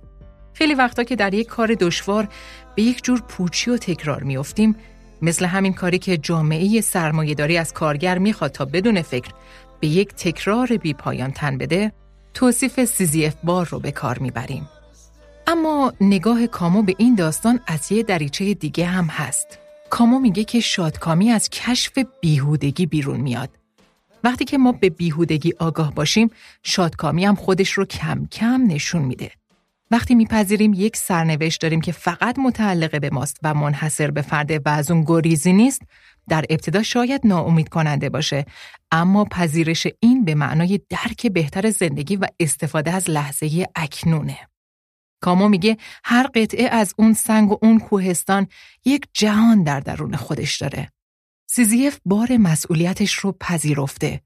Speaker 3: خیلی وقتا که در یک کار دشوار به یک جور پوچی و تکرار میافتیم مثل همین کاری که جامعه سرمایهداری از کارگر می‌خواد تا بدون فکر به یک تکرار بی پایان تن بده توصیف سیزیف بار رو به کار می‌بریم. اما نگاه کامو به این داستان از یه دریچه دیگه هم هست. کامو میگه که شادکامی از کشف بیهودگی بیرون میاد. وقتی که ما به بیهودگی آگاه باشیم، شادکامی هم خودش رو کم کم نشون میده. وقتی میپذیریم یک سرنوشت داریم که فقط متعلق به ماست و منحصر به فرد و از اون گریزی نیست در ابتدا شاید ناامید کننده باشه. اما پذیرش این به معنای درک بهتر زندگی و استفاده از لحظه اکنونه. کامو میگه هر قطعه از اون سنگ و اون کوهستان یک جهان در درون خودش داره. سیزیف بار مسئولیتش رو پذیرفته.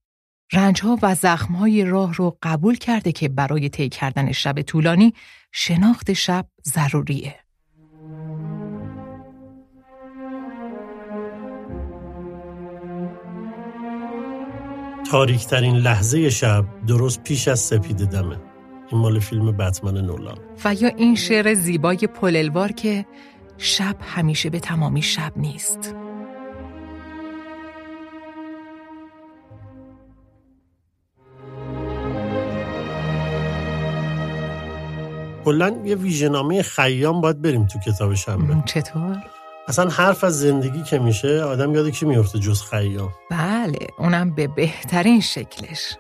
Speaker 3: رنجها و زخمهای راه رو قبول کرده که برای طی کردن شب طولانی شناخت شب ضروریه.
Speaker 2: تاریکترین لحظه شب درست پیش از سپید دمه. این مال فیلم بتمن نولان.
Speaker 3: و یا این شعر زیبای پللوار که شب همیشه به تمامی شب نیست.
Speaker 2: کلا یه ویژنامه خیام باید بریم تو کتاب شنبه.
Speaker 3: چطور؟
Speaker 2: اصلا حرف از زندگی که میشه آدم یاد کی میفته جز خیام؟
Speaker 3: بله اونم به بهترین شکلش.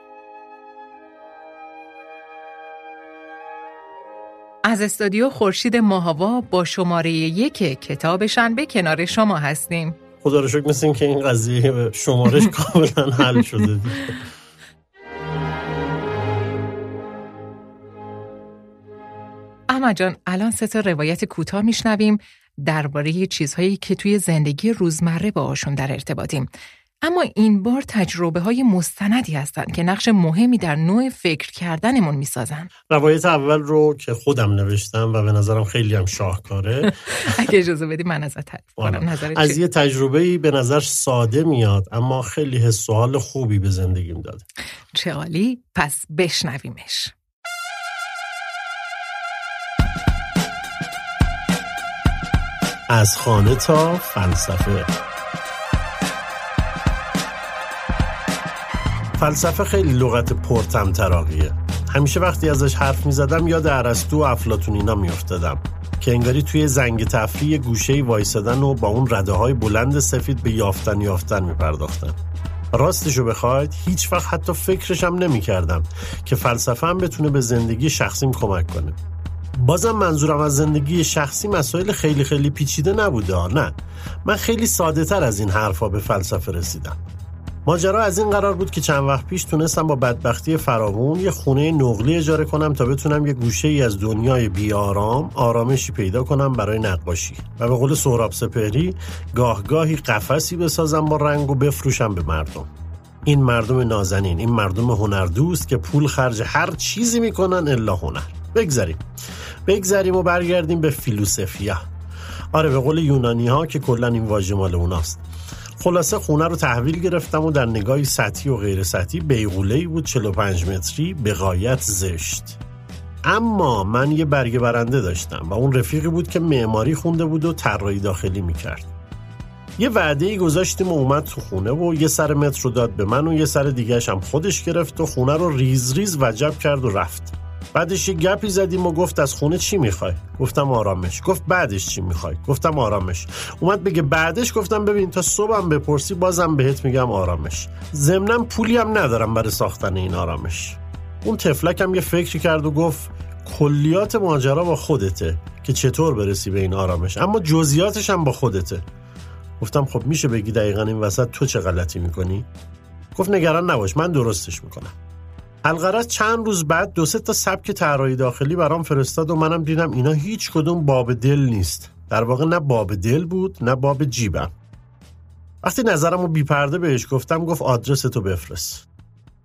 Speaker 3: از استودیو خورشید ماهوا با شماره یک کتاب شنبه کنار شما هستیم.
Speaker 2: خدا رو شکر مثل این که این قضیه شمارش کاملا حل شده
Speaker 3: احمد جان الان سه تا روایت کوتاه میشنویم درباره چیزهایی که توی زندگی روزمره باهاشون در ارتباطیم. اما این بار تجربه های مستندی هستند که نقش مهمی در نوع فکر کردنمون می‌سازن.
Speaker 2: روایت اول رو که خودم نوشتم و به نظرم خیلی هم شاهکاره.
Speaker 3: اگه اجازه بدی من ازت تعریف
Speaker 2: از یه تجربه به نظر ساده میاد اما خیلی حس خوبی به زندگیم داده.
Speaker 3: چه عالی. پس بشنویمش.
Speaker 2: از خانه تا فلسفه. فلسفه خیلی لغت پرتمطراقیه همیشه وقتی ازش حرف می‌زدم یاد عرستو و افلاتون اینا میافتادم که انگاری توی زنگ تفریح گوشه وایسادن و با اون رده های بلند سفید به یافتن یافتن میپرداختن. راستشو بخواید هیچ وقت حتی فکرشم نمی کردم که فلسفه هم بتونه به زندگی شخصیم کمک کنه. بازم منظورم از زندگی شخصی مسائل خیلی خیلی پیچیده نبوده نه. من خیلی ساده تر از این حرفا به فلسفه رسیدم. ماجرا از این قرار بود که چند وقت پیش تونستم با بدبختی فراوون یه خونه نقلی اجاره کنم تا بتونم یه گوشه ای از دنیای بیارام آرامشی پیدا کنم برای نقاشی. و به قول سهراب سپهری گاه گاهی قفسی بسازم با رنگ و بفروشم به مردم. این مردم نازنین این مردم هنردوست که پول خرج هر چیزی می‌کنن الا هنر. بگذاریم بگذریم و برگردیم به فیلوسفیا آره به قول یونانی ها که کلا این واژه مال اوناست. خلاصه خونه رو تحویل گرفتم و در نگاهی سطحی و غیر سطحی بیغوله بود 45 متری به غایت زشت. اما من یه برگه برنده داشتم و اون رفیقی بود که معماری خونده بود و طراحی داخلی می‌کرد. یه وعده ای گذاشتیم و اومد تو خونه و یه سر متر رو داد به من و یه سر دیگهش هم خودش گرفت و خونه رو ریز ریز وجب کرد و رفت. بعدش یه گپی زدیم و گفت از خونه چی می‌خوای؟ گفتم آرامش. گفت بعدش چی می‌خوای؟ گفتم آرامش. اومد بگه بعدش؟ گفتم ببین تا صبحم بپرسی بازم بهت میگم آرامش. ضمنم پولی هم ندارم برای ساختن این آرامش. اون تفلکم یه فکری کرد و گفت کلیات ماجرا با خودته که چطور برسی به این آرامش. اما جزئیاتش هم با خودته. گفتم خب میشه بگی دقیقا این وسط تو چه غلطی می‌کنی؟ گفت نگران نباش من درستش می‌کنم. الغرض چند روز بعد دو سه تا سبک طراحی داخلی برام فرستاد و منم دیدم اینا هیچ کدوم باب دل نیست. در واقع نه باب دل بود نه باب جیبم. وقتی نظرم رو بیپرده بهش گفتم گفت آدرس تو بفرست.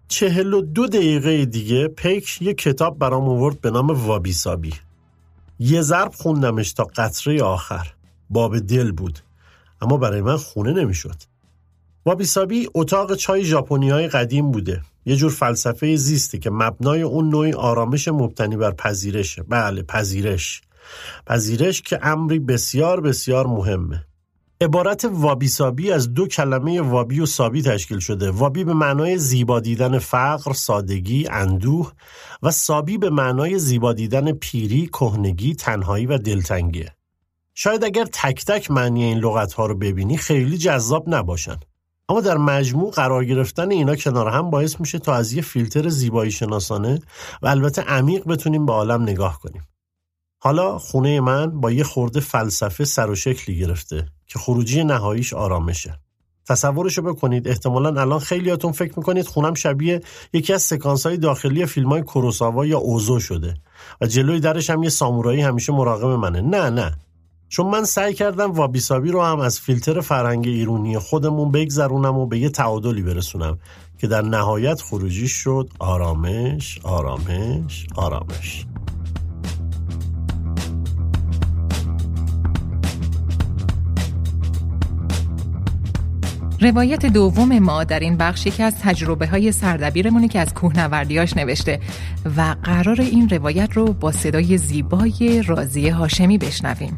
Speaker 2: چهل و دو دقیقه دیگه پیک یه کتاب برام آورد به نام وابیسابی. یه ضرب خوندمش تا قطره آخر. باب دل بود اما برای من خونه نمی‌شد. وابیسابی اتاق چای ژاپنی های قدیم بوده. یه جور فلسفه زیسته که مبنای اون نوعی آرامش مبتنی بر پذیرشه. بله پذیرش. پذیرش که امری بسیار بسیار مهمه. عبارت وابیسابی از دو کلمه وابی و سابی تشکیل شده. وابی به معنای زیبا دیدن فقر، سادگی، اندوه و سابی به معنای زیبا دیدن پیری، کهنگی، تنهایی و دلتنگیه. شاید اگر تک تک معنی این لغت ها رو ببینی خیلی جذاب نباشن. اما در مجموع قرار گرفتن اینا کنار هم باعث میشه تا از یه فیلتر زیبایی شناسانه و البته عمیق بتونیم به عالم نگاه کنیم. حالا خونه من با یه خورده فلسفه سر و شکلی گرفته که خروجی نهاییش آرامشه. تصورشو بکنید احتمالا الان خیلیاتون فکر می‌کنید خونم شبیه یکی از سکانس های داخلی فیلم های کوروساوا یا اوزو شده و جلوی درش هم یه سامورایی همیشه مراقب منه نه نه چون من سعی کردم وابیسابی رو هم از فیلتر فرهنگ ایرونی خودمون بگذرونم و به یه تعادلی برسونم که در نهایت خروجی شد آرامش آرامش آرامش
Speaker 3: روایت دوم ما در این بخش یکی از تجربه های سردبیرمونه که از کوهنوردیاش نوشته و قرار این روایت رو با صدای زیبای رازی هاشمی بشنویم.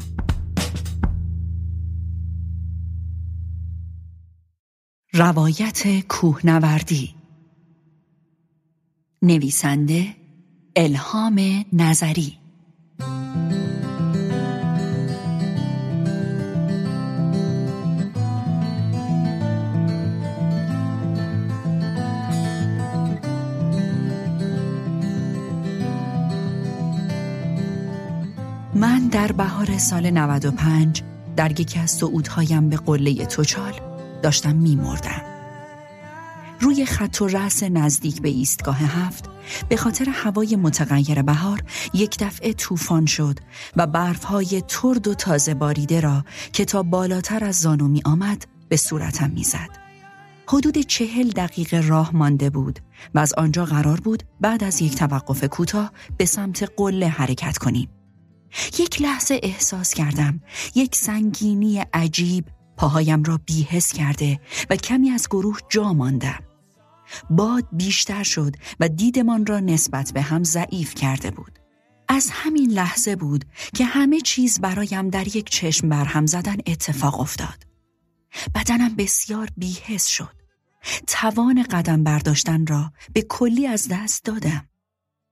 Speaker 8: روایت کوهنوردی. نویسنده الهام نظری. من در بهار سال 95 در یکی از صعودهایم به قله توچال داشتم میمردم. روی خط و رأس نزدیک به ایستگاه هفت به خاطر هوای متغیر بهار یک دفعه طوفان شد و برفهای ترد و تازه باریده را که تا بالاتر از زانو می آمد به صورتم می‌زد.
Speaker 9: حدود چهل دقیقه راه مانده بود و از آنجا قرار بود بعد از یک توقف کوتاه به سمت قله حرکت کنیم. یک لحظه احساس کردم یک سنگینی عجیب پاهایم را بیهس کرده و کمی از گروه جا ماندم. باد بیشتر شد و دیدمان را نسبت به هم ضعیف کرده بود. از همین لحظه بود که همه چیز برایم در یک چشم برهم زدن اتفاق افتاد. بدنم بسیار بیهس شد. توان قدم برداشتن را به کلی از دست دادم.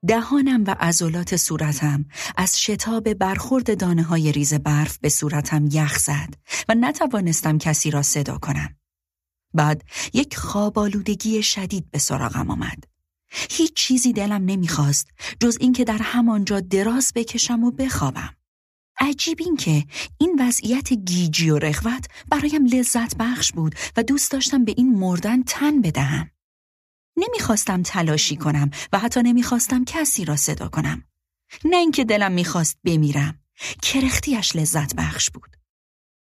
Speaker 9: دهانم و عضلات صورتم از شتاب برخورد دانه های ریز برف به صورتم یخ زد و نتوانستم کسی را صدا کنم. بعد یک خوابالودگی شدید به سراغم آمد. هیچ چیزی دلم نمی‌خواست جز اینکه در همانجا دراز بکشم و بخوابم. عجیب این که این وضعیت گیجی و رغبت برایم لذت بخش بود و دوست داشتم به این مردن تن بدهم. نمی‌خواستم تلاشی کنم و حتی نمی‌خواستم کسی را صدا کنم. نه اینکه دلم می‌خواست بمیرم. کرختیش لذت بخش بود.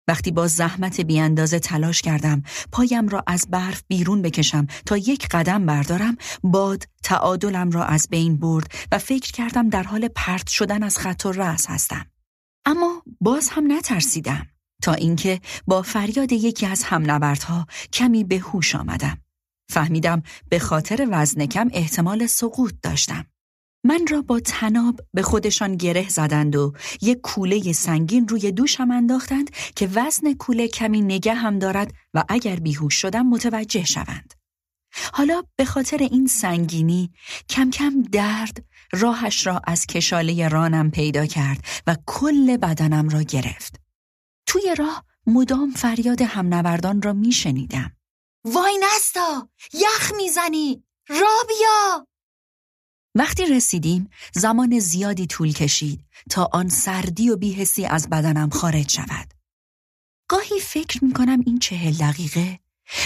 Speaker 9: وقتی با زحمت بیاندازه تلاش کردم پایم را از برف بیرون بکشم تا یک قدم بردارم باد تعادلم را از بین برد و فکر کردم در حال پرت شدن از خط و رأس هستم. اما باز هم نترسیدم تا اینکه با فریاد یکی از همنبردها کمی به هوش آمدم. فهمیدم به خاطر وزن کم احتمال سقوط داشتم. من را با تناب به خودشان گره زدند و یک کوله سنگین روی دوشم انداختند که وزن کوله کمی نگه هم دارد و اگر بیهوش شدم متوجه شوند. حالا به خاطر این سنگینی کم کم درد راهش را از کشاله رانم پیدا کرد و کل بدنم را گرفت. توی راه مدام فریاد همنوردان را میشنیدم. وای نستا! یخ می‌زنی! را بیا! وقتی رسیدیم زمان زیادی طول کشید تا آن سردی و بیهسی از بدنم خارج شود. گاهی فکر می کنم این چهل دقیقه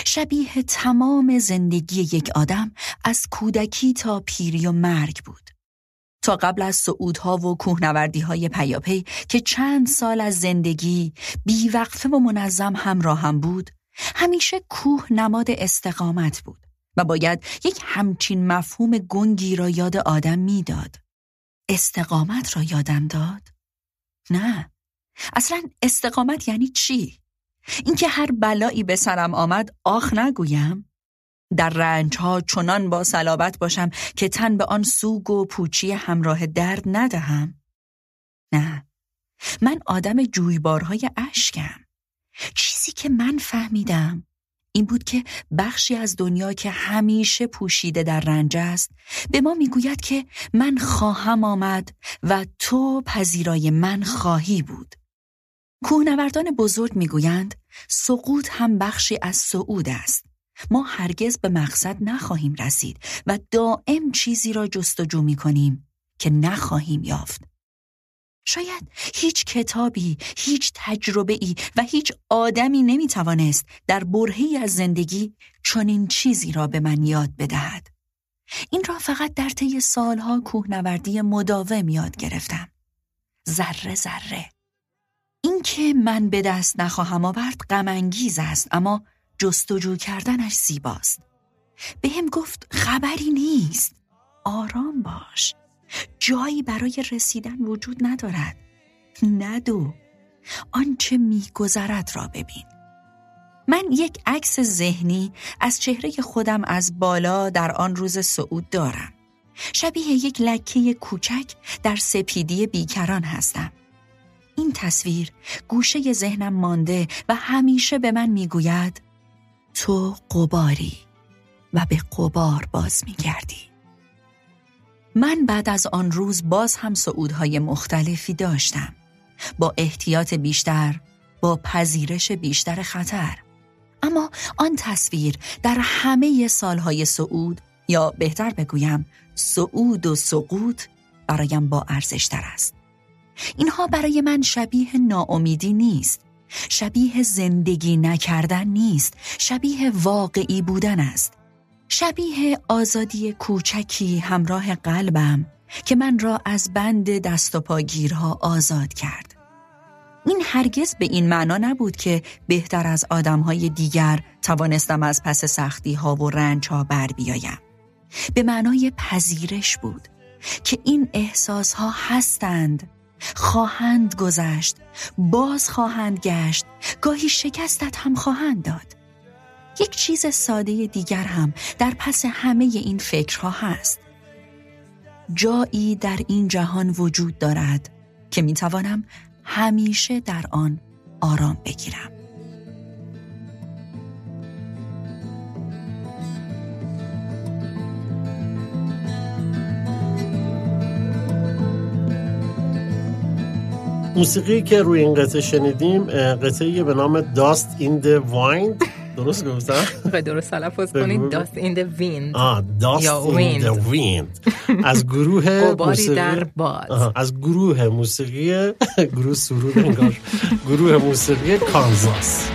Speaker 9: شبیه تمام زندگی یک آدم از کودکی تا پیری و مرگ بود. تا قبل از صعودها و کوهنوردی های پیاپی که چند سال از زندگی بیوقفه و منظم همراه هم بود، همیشه کوه نماد استقامت بود. و باید یک همچین مفهوم گنگی را یاد آدم می‌داد. استقامت را یادم داد؟ نه. اصلا استقامت یعنی چی؟ اینکه هر بلایی به سرم آمد آخ نگویم؟ در رنج ها چنان با صلابت باشم که تن به آن سوگ و پوچی همراه درد ندهم؟ نه. من آدم جویبارهای اشکم. چیزی که من فهمیدم این بود که بخشی از دنیا که همیشه پوشیده در رنج است به ما می‌گوید که من خواهم آمد و تو پذیرای من خواهی بود. کوهنوردان بزرگ می‌گویند سقوط هم بخشی از صعود است. ما هرگز به مقصد نخواهیم رسید و دائم چیزی را جستجو می کنیم که نخواهیم یافت. شاید هیچ کتابی، هیچ تجربه ای و هیچ آدمی نمی توانست در برهی از زندگی چنین چیزی را به من یاد بدهد. این را فقط در طی سالها کوهنوردی مداوم یاد گرفتم. ذره ذره. اینکه من به دست نخواهم آورد غم است اما جستجو کردنش زیباست. به هم گفت خبری نیست. آرام باش. جایی برای رسیدن وجود ندارد. ندو آنچه میگذرد را ببین. من یک عکس ذهنی از چهره خودم از بالا در آن روز صعود دارم. شبیه یک لکه کوچک در سپیدی بیکران هستم. این تصویر گوشه ذهنم مانده و همیشه به من می‌گوید تو قباری و به قبار باز میگردی. من بعد از آن روز باز هم صعودهای مختلفی داشتم. با احتیاط بیشتر با پذیرش بیشتر خطر. اما آن تصویر در همه سالهای صعود یا بهتر بگویم صعود و سقوط برایم با ارزشتر است. اینها برای من شبیه ناامیدی نیست. شبیه زندگی نکردن نیست. شبیه واقعی بودن است. شبیه آزادی کوچکی همراه قلبم که من را از بند دست و پاگیرها آزاد کرد.
Speaker 8: این هرگز به این معنا نبود که بهتر از آدمهای دیگر توانستم از پس سختی ها و رنج ها بر بیایم. به معنای پذیرش بود که این احساس ها هستند خواهند گذشت باز خواهند گشت گاهی شکستت هم خواهند داد یک چیز ساده دیگر هم در پس همه این فکرها هست. جایی در این جهان وجود دارد که می توانم همیشه در آن آرام بگیرم.
Speaker 2: موسیقی که روی این قطعه شنیدیم قطعه به نام داست این د درست گفتم؟
Speaker 3: درست تلفظ کنید داست این د ویند.
Speaker 2: آه داست این د ویند. از گروه موسیقی
Speaker 3: در باد.
Speaker 2: از گروه موسیقی گروه سرود انگار. گروه موسیقی کانزاس.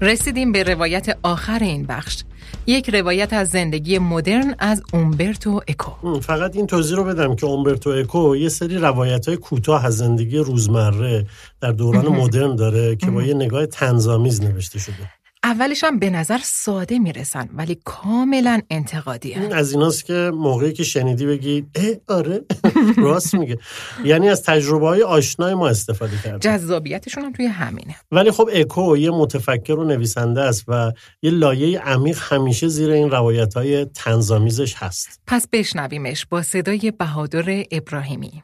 Speaker 3: رسیدیم به روایت آخر این بخش. یک روایت از زندگی مدرن از اومبرتو اکو.
Speaker 2: فقط این توضیح رو بدم که اومبرتو اکو یه سری روایت های کوتاه از زندگی روزمره در دوران مدرن داره که با یه نگاه تنظامیز نوشته شده.
Speaker 3: اولش هم به نظر ساده می‌رسن ولی کاملا انتقادی
Speaker 2: این از ایناست که موقعی که شنیدی بگی اه آره راست میگه. یعنی از تجربه های آشنای ما استفاده کرده
Speaker 3: جذابیتشون هم توی همینه.
Speaker 2: ولی خب اکو یه متفکر و نویسنده است و یه لایه عمیق همیشه زیر این روایت های تنظامیزش هست.
Speaker 3: پس بشنویمش با صدای بهادر ابراهیمی.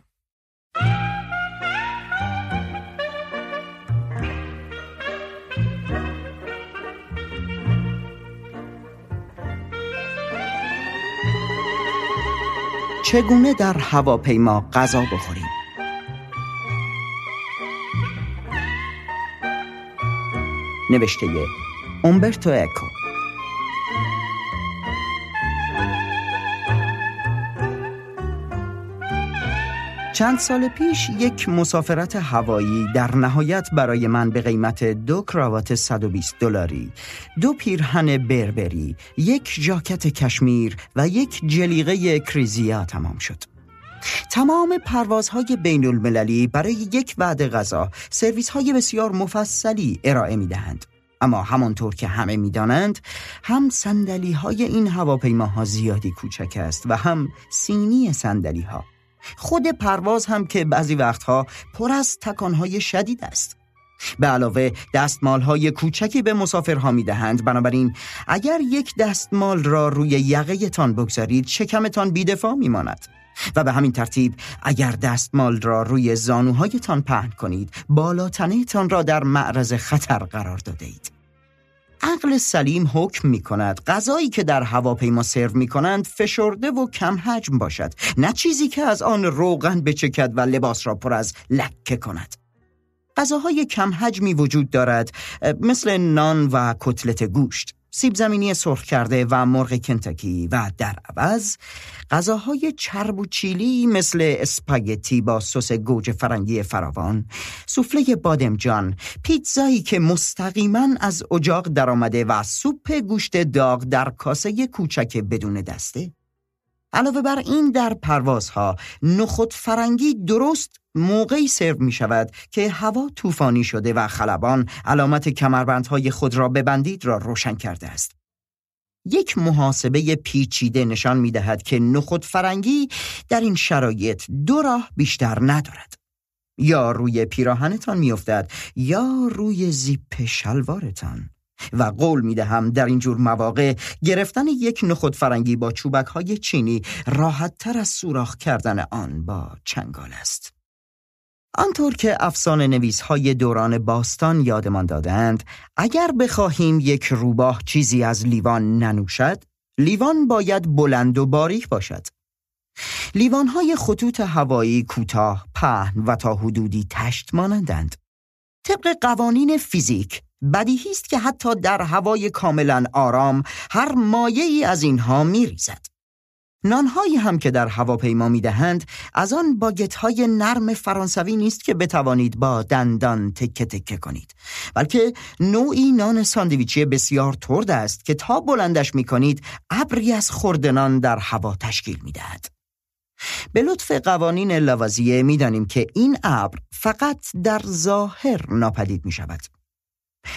Speaker 10: چگونه در هواپیما غذا بخوریم؟ نوشته اومبرتو اکو چند سال پیش یک مسافرت هوایی در نهایت برای من به قیمت دو کراوات 120 دلاری، دو پیرهن بربری، یک ژاکت کشمیر و یک جلیقه کریزیا تمام شد. تمام پروازهای بین المللی برای یک وعده غذا سرویس های بسیار مفصلی ارائه می دهند. اما همانطور که همه می‌دانند هم سندلی های این هواپیماها زیادی کوچک است و هم سینی سندلی ها خود پرواز هم که بعضی وقتها پر از تکانهای شدید است. به علاوه دستمال کوچکی به مسافرها می دهند بنابراین اگر یک دستمال را روی یقه تان بگذارید شکمتان بیدفاع می ماند و به همین ترتیب اگر دستمال را روی زانوهایتان پهن کنید بالاتنه تان را در معرض خطر قرار داده اید عقل سلیم حکم می کند غذایی که در هواپیما سرو می کنند فشرده و کم حجم باشد. نه چیزی که از آن روغن بچکد و لباس را پر از لکه کند. غذاهای کم حجمی وجود دارد مثل نان و کتلت گوشت. سیب زمینی سرخ کرده و مرغ کنتکی و در عوض غذاهای چرب و چیلی مثل اسپاگتی با سس گوجه فرنگی فراوان سوفله بادمجان پیتزایی که مستقیما از اجاق درآمده و سوپ گوشت داغ در کاسه کوچک بدون دسته. علاوه بر این در پروازها نخود فرنگی درست موقعی سرو می شود که هوا طوفانی شده و خلبان علامت کمربندهای خود را ببندید را روشن کرده است. یک محاسبه پیچیده نشان می دهد که نخود فرنگی در این شرایط دو راه بیشتر ندارد. یا روی پیراهنتان میافتد یا روی زیپ شلوارتان. و قول می دهم در این جور مواقع گرفتن یک نخود فرنگی با چوبک های چینی راحت تر از سوراخ کردن آن با چنگال است. آنطور که افسانه نویس های دوران باستان یادمان دادند اگر بخواهیم یک روباه چیزی از لیوان ننوشد لیوان باید بلند و باریک باشد لیوان های خطوط هوایی کوتاه پهن و تا حدودی تشت مانندند طبق قوانین فیزیک بدیهی است که حتی در هوای کاملا آرام هر مایه ای از اینها می ریزد. نانهایی هم که در هواپیما می دهند از آن باگت های نرم فرانسوی نیست که بتوانید با دندان تکه تکه کنید بلکه نوعی نان ساندویچی بسیار ترد است که تا بلندش می کنید ابری از خوردنان در هوا تشکیل می دهد. به لطف قوانین لوازیه می‌دانیم که این ابر فقط در ظاهر ناپدید می شود.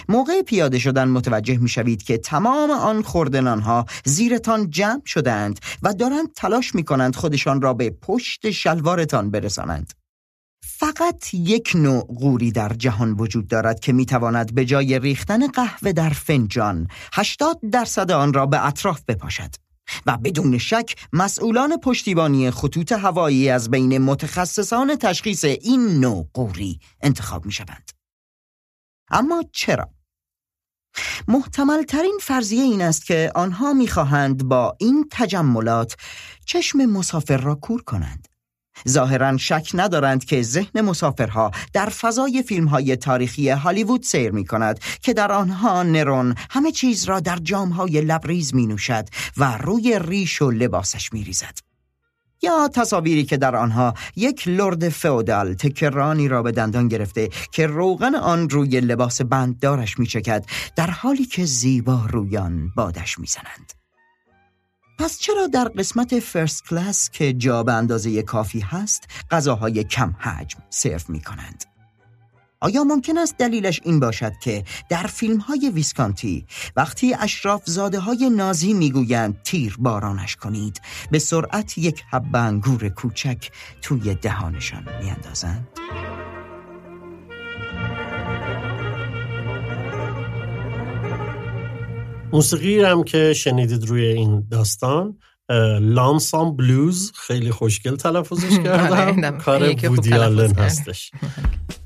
Speaker 10: موقع پیاده شدن متوجه می شوید که تمام آن خوردنان ها زیرتان جمع شدند و دارند تلاش می کنند خودشان را به پشت شلوارتان برسانند. فقط یک نوع قوری در جهان وجود دارد که می تواند به جای ریختن قهوه در فنجان 80 درصد آن را به اطراف بپاشد. و بدون شک مسئولان پشتیبانی خطوط هوایی از بین متخصصان تشخیص این نوع قوری انتخاب می شوند. اما چرا؟ محتمل ترین فرضیه این است که آنها می‌خواهند با این تجملات چشم مسافر را کور کنند. ظاهرا شک ندارند که ذهن مسافرها در فضای فیلم های تاریخی هالیوود سیر می کند که در آنها نرون همه چیز را در جام های لبریز می نوشد و روی ریش و لباسش می ریزد. یا تصاویری که در آنها یک لرد فئودال تکرانی را به دندان گرفته که روغن آن روی لباس بنددارش می چکد در حالی که زیبا رویان بادش می زنند. پس چرا در قسمت first class که جا به اندازه کافی هست غذاهای کم حجم سرو می کنند؟ آیا ممکن است دلیلش این باشد که در فیلم های ویسکانتی وقتی اشراف زاده های نازی می‌گویند تیر بارانش کنید به سرعت یک حب انگور کوچک توی دهانشان میاندازند؟
Speaker 2: موسیقی هم که شنیدید روی این داستان لانسام بلوز خیلی خوشگل تلفظش کردم. کار بودیالن هستش.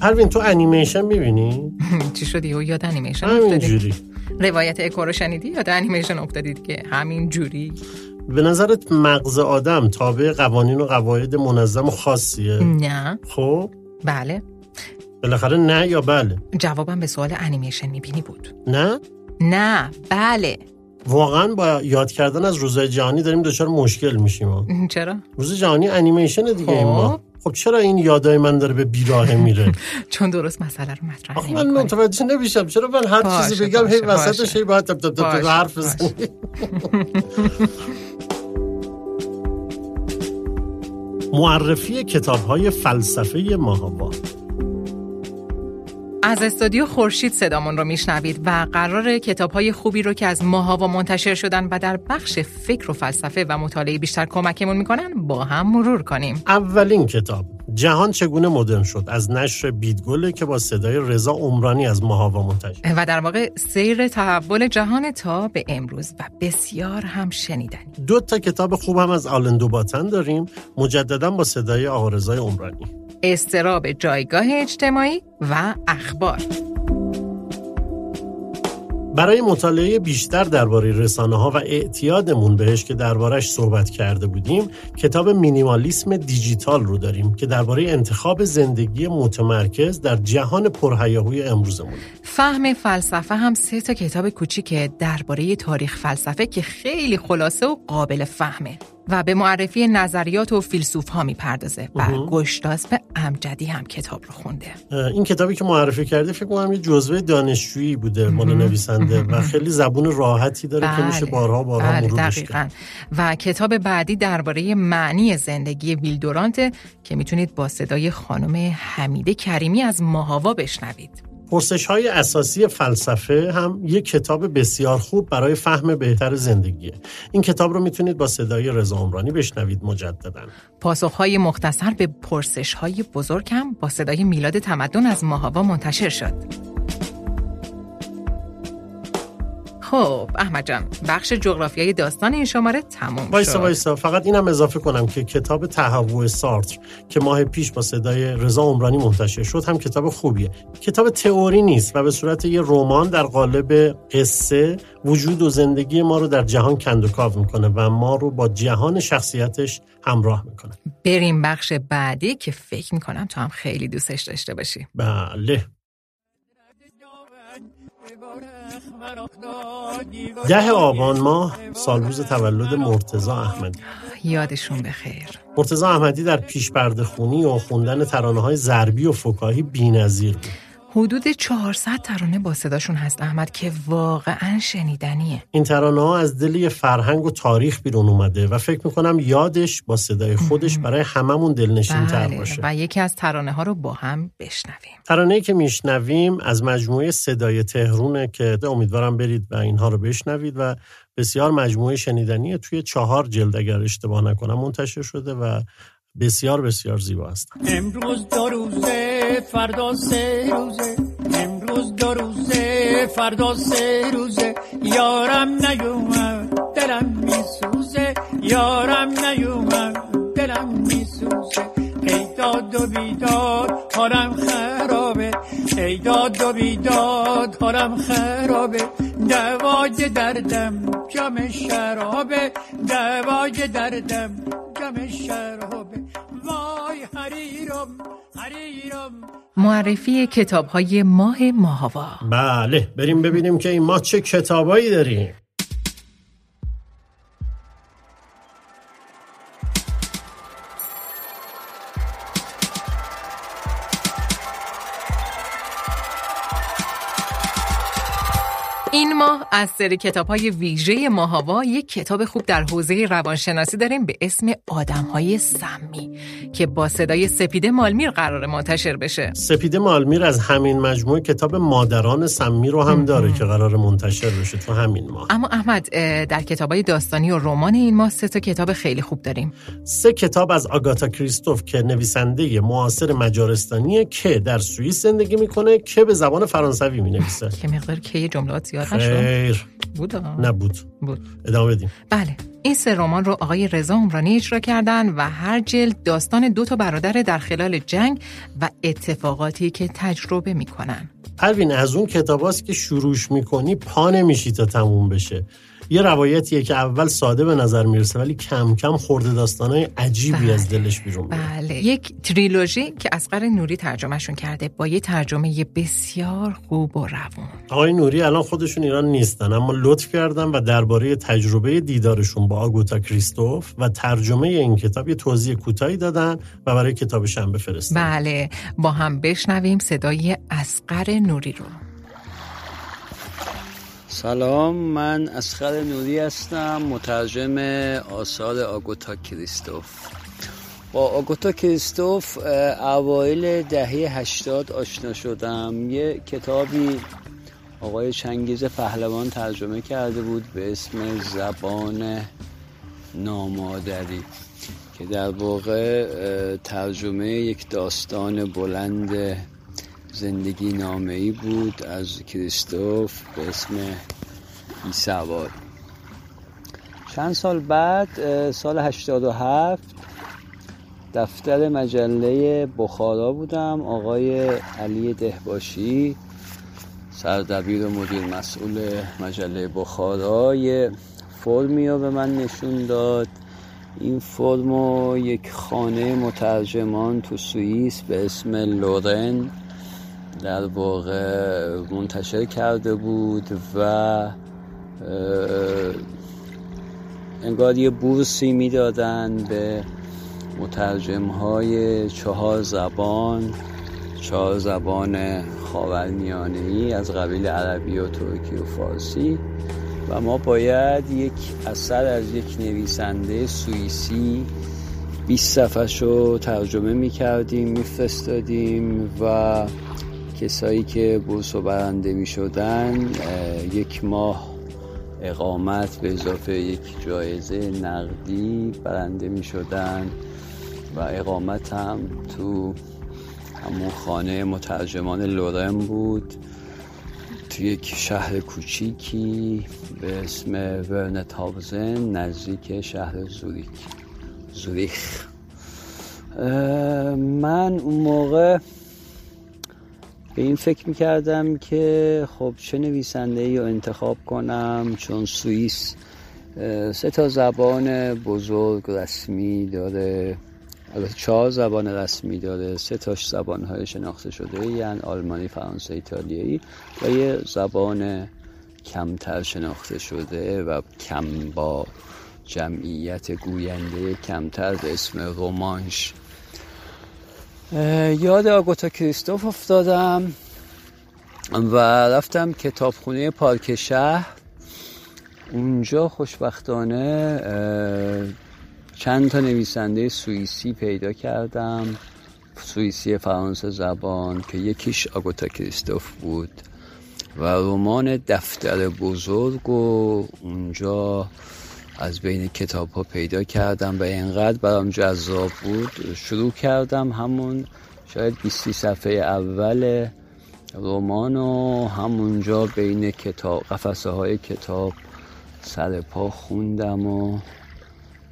Speaker 2: پروین تو انیمیشن می‌بینی؟
Speaker 3: چی شدی؟ و یاد انیمیشن
Speaker 2: همین جوری.
Speaker 3: روایت اکو شنیدی؟ یاد انیمیشن افتادید که همین جوری؟
Speaker 2: به نظرت مغز آدم تابع قوانین و قواعد منظم و خاصیه؟
Speaker 3: نه.
Speaker 2: خب؟
Speaker 3: بله.
Speaker 2: بالاخره نه یا بله؟
Speaker 3: جوابم به سوال انیمیشن می‌بینی بود.
Speaker 2: نه؟
Speaker 3: نه. بله.
Speaker 2: واقعا با یاد کردن از روزهای جهانی داریم دچار مشکل میشیم.
Speaker 3: چرا؟
Speaker 2: روز جهانی انیمیشن دیگه این ما.
Speaker 3: خب.
Speaker 2: چرا این یادای من داره به بیراهه میره
Speaker 3: چون درست مسئله رو مطرح
Speaker 2: آخه من. متوجه نمیشم چرا من هر چیزی بگم هی وسطش. هی باید تب تب حرف. بزنی معرفی کتاب های فلسفه ماهاوا
Speaker 3: از استودیو خورشید صدامون رو میشنوید و قرار کتاب های خوبی رو که از ماهاوا منتشر شدن و در بخش فکر و فلسفه و مطالعه بیشتر کمکمون می‌کنن با هم مرور کنیم.
Speaker 2: اولین کتاب. جهان چگونه مدرن شد؟ از نشر بیدگله که با صدای رضا عمرانی از ماهاوا منتشر.
Speaker 3: و در واقع سیر تحول جهان تا به امروز و بسیار هم شنیدنی.
Speaker 2: دو تا کتاب خوب هم از آلندو باتن داریم مجددا با صدای آقا رضای عمرانی.
Speaker 3: استراب جایگاه اجتماعی و اخبار.
Speaker 2: برای مطالعه بیشتر درباره رسانه ها و اعتیادمون بهش که دربارش صحبت کرده بودیم کتاب مینیمالیسم دیجیتال رو داریم که درباره انتخاب زندگی متمرکز در جهان پرهیاهوی امروزمون.
Speaker 3: فهم فلسفه هم سه تا کتاب کوچیکه درباره تاریخ فلسفه که خیلی خلاصه و قابل فهمه. و به معرفی نظریات و فیلسوف ها می‌پردازه و
Speaker 2: مهم.
Speaker 3: گشتاسب امجدی هم کتاب رو خونده
Speaker 2: این کتابی که معرفی کرده فکر کنم یه جزوه دانشجویی بوده مال. نویسنده و. خیلی زبون راحتی داره که میشه
Speaker 3: بله.
Speaker 2: بارها بارها
Speaker 3: بله
Speaker 2: مرورش کرد
Speaker 3: دقیقاً و کتاب بعدی درباره معنی زندگی ویلدورانت که می‌تونید با صدای خانم حمیده کریمی از ماهاوا بشنوید
Speaker 2: پرسش های اساسی فلسفه هم یک کتاب بسیار خوب برای فهم بهتر زندگیه این کتاب رو می‌تونید با صدای رضا عمرانی بشنوید مجددا
Speaker 3: پاسخهای مختصر به پرسشهای بزرگ هم با صدای میلاد تمدن از ماهاوا منتشر شد. خب احمد جان بخش جغرافیای داستان این شماره تموم
Speaker 2: وایسا
Speaker 3: شد.
Speaker 2: وایسا. فقط اینم اضافه کنم که کتاب تهوع سارتر که ماه پیش با صدای رضا عمرانی منتشر شد هم کتاب خوبیه. کتاب تئوری نیست و به صورت یه رمان در قالب قصه وجود و زندگی ما رو در جهان کندوکاو می‌کنه و ما رو با جهان شخصیتش همراه می‌کنه.
Speaker 3: بریم بخش بعدی که فکر می‌کنم تو هم خیلی دوستش داشته باشی.
Speaker 2: بله. ده آبان ماه سالروز تولد مرتزا احمدی.
Speaker 3: یادشون بخیر.
Speaker 2: مرتزا احمدی در پیش پرده خونی و خوندن ترانه های ضربی و فکاهی بی‌نظیر بود.
Speaker 3: حدود 400 ترانه با صداشون هست احمد که واقعا شنیدنیه.
Speaker 2: این ترانه ها از دل فرهنگ و تاریخ بیرون اومده و فکر می‌کنم یادش با صدای خودش برای هممون دلنشین تر
Speaker 3: بله
Speaker 2: باشه.
Speaker 3: و یکی از ترانه ها رو با هم بشنویم.
Speaker 2: ترانه‌ای که میشنویم از مجموعه صدای تهرونه که امیدوارم برید و اینها رو بشنوید و بسیار مجموعه شنیدنی توی چهار جلد اگر اشتباه نکنم منتشر شده و بسیار بسیار زیبا است.
Speaker 11: امروز دو روزه فردا سه روزه. امروز دو روزه فردا سه روزه. یارم نیومد دلم میسوزه. یارم نیومد دلم میسوزه. ای داد و بیداد حالم خرابه. ای داد و بیداد حالم خرابه. دوای دردم جام شرابه. دوای دردم جام شرابه. وای حریرم حریرم.
Speaker 3: معرفی کتاب های ماه ماهوا
Speaker 2: بله بریم ببینیم که این ماه چه کتابایی داریم.
Speaker 3: این ماه از سری کتاب های ویژه ماهاوا یک کتاب خوب در حوزه روانشناسی داریم به اسم آدم های سمی که با صدای سپیده مالمیر قرار منتشر بشه.
Speaker 2: سپیده مالمیر از همین مجموعه کتاب مادران سمی رو هم داره که قرار منتشر بشه تو همین ماه.
Speaker 3: اما احمد در کتاب های داستانی و رمان این ماه سه تا کتاب خیلی خوب داریم.
Speaker 2: سه کتاب از آگاتا کریستوف که نویسنده معاصر مجارستانیه که در سوئیس زندگی می‌کنه که به زبان فرانسوی می‌نویسه.
Speaker 3: که مقدار که جملات زیاد
Speaker 2: خیر.
Speaker 3: بود.
Speaker 2: نبود
Speaker 3: بود.
Speaker 2: ادامه بدیم.
Speaker 3: بله این سه رمان رو آقای رضا عمرانی اجرا کردن و هر جلد داستان دو تا برادر در خلال جنگ و اتفاقاتی که تجربه می‌کنن.
Speaker 2: پروین از اون کتاباست که شروعش می‌کنی پا نمیشی تا تموم بشه. یه روایتیه که اول ساده به نظر می‌رسه ولی کم کم خورده داستانای عجیبی
Speaker 3: بله.
Speaker 2: از دلش بیرون میاد
Speaker 3: بله. یک تریلوژی که اسقر نوری ترجمهشون کرده با یه ترجمه بسیار خوب و روون
Speaker 2: آقای نوری الان خودشون ایران نیستن اما لطف کردن و درباره تجربه دیدارشون با آگوتا کریستوف و ترجمه این کتاب یه توضیح کوتاهی دادن و برای کتابش هم بفرستن
Speaker 3: بله. با هم بشنویم صدای اسقر نوری رو.
Speaker 12: سلام من اسخر نوری هستم مترجم آثار آگوتا کریستوف. با آگوتا کریستوف اوایل دهه هشتاد آشنا شدم. یه کتابی آقای چنگیز پهلوان ترجمه کرده بود به اسم زبان نامادری که در واقع ترجمه یک داستان بلند زندگی نامه‌ای بود از کریستوف به اسم بی سوار چند سال بعد سال 87 دفتر مجله بخارا بودم. آقای علی دهباشی سردبیر و مدیر مسئول مجله بخارا یه فرمی رو به من نشون داد. این فرم یک خانه مترجمان تو سوئیس به اسم لورن در واقع منتشر کرده بود و انگار یه بورسی می‌دادن به مترجم های چهار زبان چهار زبان خاورمیانه ای از قبیل عربی و ترکی و فارسی و ما باید یک اثر از یک نویسنده سوئیسی 20 صفحش رو ترجمه می کردیم میفرستادیم و کسایی که بورس رو برنده می شدن یک ماه اقامت به اضافه یک جایزه نقدی برنده می شدن و اقامت هم تو همون خانه مترجمان لورن بود. تو یک شهر کوچیکی به اسم ورنتاوزن نزدیک شهر زوریک زوریخ. من اون موقع به این فکر می‌کردم که خب چه نویسنده ای رو انتخاب کنم چون سوئیس سه تا زبان بزرگ رسمی داره. البته چهار زبان رسمی داره. سه تاش زبان های شناخته شده یعنی آلمانی فرانسه ایتالیایی. و یه زبان کمتر شناخته شده و کم با جمعیت گوینده کمتر به اسم رومانش یاد آگوتا کریستوف افتادم و رفتم کتابخونه پارک شهر. اونجا خوشبختانه چند تا نویسنده سوئیسی پیدا کردم. سوئیسی فرانسه زبان که یکیش آگوتا کریستوف بود. و رمان دفتر بزرگ و اونجا از بین کتاب ها پیدا کردم و اینقدر برام جذاب بود. شروع کردم همون شاید 20 صفحه اول رمان و همونجا بین کتاب قفسه های کتاب سر پا خوندم و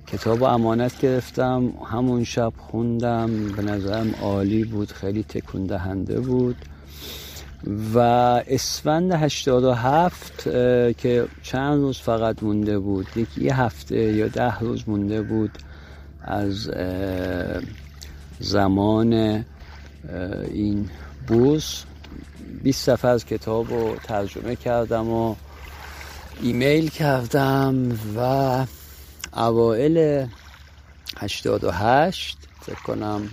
Speaker 12: کتاب و امانت گرفتم. همون شب خوندم. به نظرم عالی بود. خیلی تکون دهنده بود. و اسفند 87 که چند روز فقط مونده بود یکی یه هفته یا ده روز مونده بود از زمان این بورس 20 صفحه از کتاب رو ترجمه کردم و ایمیل کردم و اوائل 88 فکر کنم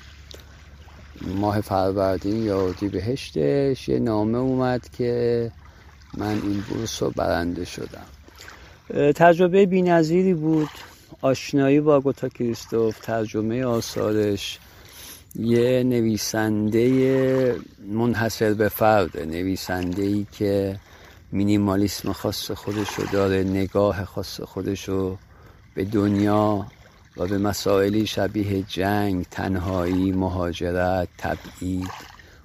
Speaker 12: ماه فروردین یا بهشتش. یه نامه اومد که من این بورس رو برنده شدم. تجربه بینظیری بود. آشنایی با گوتا کریستوف ترجمه آثارش. یه نویسنده منحصر به فرد نویسنده ای که مینیمالیسم خاص خودشو داره نگاه خاص خودشو به دنیا و به مسائلی شبیه جنگ، تنهایی، مهاجرت، تبعید،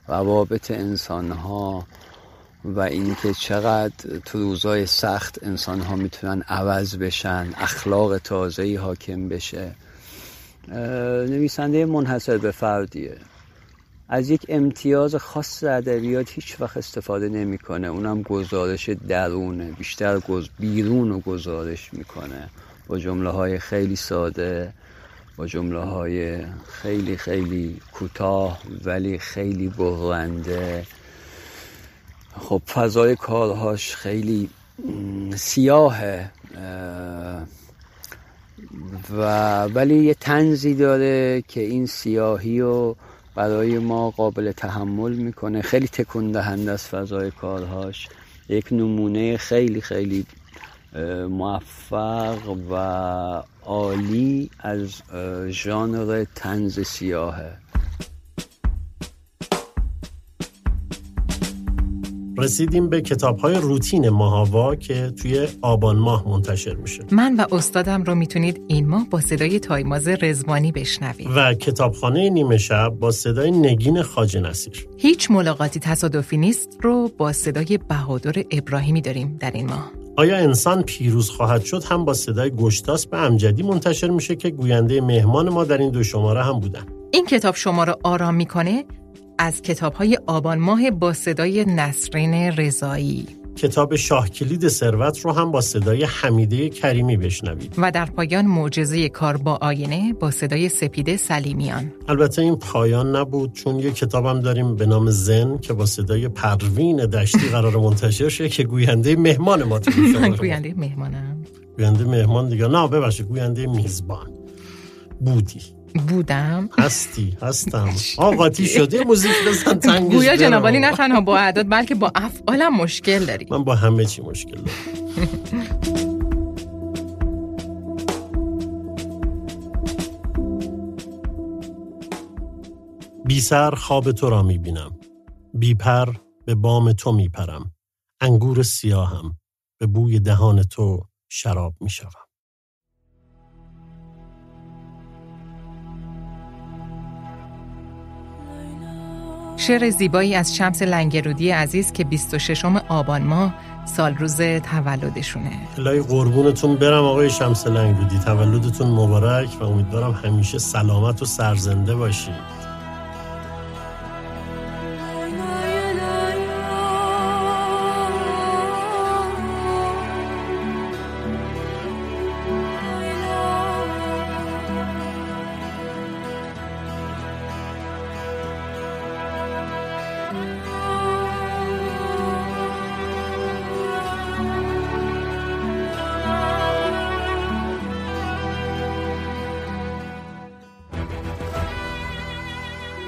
Speaker 12: روابط انسانها و اینکه چقدر تو روزای سخت انسانها می‌تونن عوض بشن اخلاق تازهی حاکم بشه. نویسنده منحصر به فردیه. از یک امتیاز خاص ادبیات هیچ وقت استفاده نمی‌کنه. اونم گزارش درونه بیشتر گز... بیرون رو گزارش می‌کنه. با جمله های خیلی ساده با جمله های خیلی خیلی کوتاه ولی خیلی برنده خب فضای کارهاش خیلی سیاهه و ولی یه تنزی داره که این سیاهی رو برای ما قابل تحمل می‌کنه. خیلی تکون دهنده از فضای کارهاش. یک نمونه خیلی خیلی موفق و عالی از ژانر تنز سیاهه.
Speaker 2: رسیدیم به کتاب های روتین ماهاوا که توی آبان ماه منتشر میشه.
Speaker 3: من و استادم رو می‌تونید این ماه با صدای تایماز رزوانی بشنوید.
Speaker 2: و کتابخانه نیمه شب با صدای نگین خاج نصیر.
Speaker 3: هیچ ملاقاتی تصادفی نیست رو با صدای بهادر ابراهیمی داریم در این ماه.
Speaker 2: آیا انسان پیروز خواهد شد؟ هم با صدای گشتاس به امجدی منتشر میشه که گوینده مهمان ما در این دو شماره هم بودن.
Speaker 3: این کتاب شما رو آرام می‌کنه؟ از کتاب های آبان ماه با صدای نسرین رضایی.
Speaker 2: کتاب شاه کلید ثروت رو هم با صدای حمیده کریمی بشنوید.
Speaker 3: و در پایان معجزه کار با آینه با صدای سپیده سلیمیان.
Speaker 2: البته این پایان نبود چون یه کتابم داریم به نام زن که با صدای پروین دشتی قرار منتشر شه که گوینده مهمان ما تو
Speaker 3: گوینده مهمانم.
Speaker 2: گوینده مهمان دیگه. نه ببخشید گوینده میزبان. بودی.
Speaker 3: بودم.
Speaker 2: هستی هستم. آقاتی شده موزیک بزن تنگش
Speaker 3: گویا جنابالی نه تنها با اعداد بلکه با افعالم مشکل داری.
Speaker 2: من با همه چی مشکل دارم. بی سر خواب تو را می بینم بی پر به بام تو می پرم انگور سیاهم به بوی دهان تو شراب می شوم
Speaker 3: شعر زیبایی از شمس لنگرودی عزیز که 26 آبان ماه سال روز تولدشونه.
Speaker 2: لای قربونتون برم آقای شمس لنگرودی. تولدتون مبارک و امیدوارم همیشه سلامت و سرزنده باشید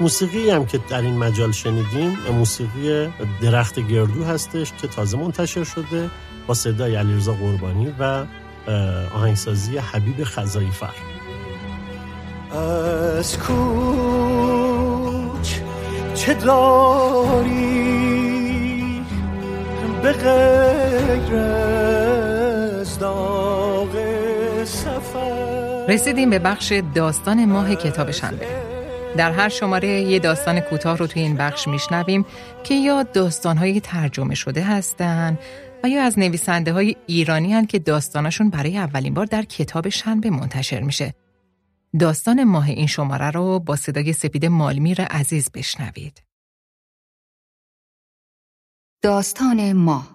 Speaker 2: موسیقی هم که در این مجال شنیدیم موسیقی درخت گردو هستش که تازه منتشر شده با صدای علیرضا قربانی و آهنگسازی حبیب خزایی فر.
Speaker 11: از کوچ چه داری به غیر از داغ سفر؟
Speaker 3: رسیدیم به بخش داستان ماه کتاب شنبه. در هر شماره یه داستان کوتاه رو توی این بخش میشنویم که یا داستانهای ترجمه شده هستن و یا از نویسنده های ایرانی هن که داستانشون برای اولین بار در کتاب شنبه منتشر میشه. داستان ماه این شماره رو با صدای سپید مالمیر عزیز بشنوید.
Speaker 8: داستان ماه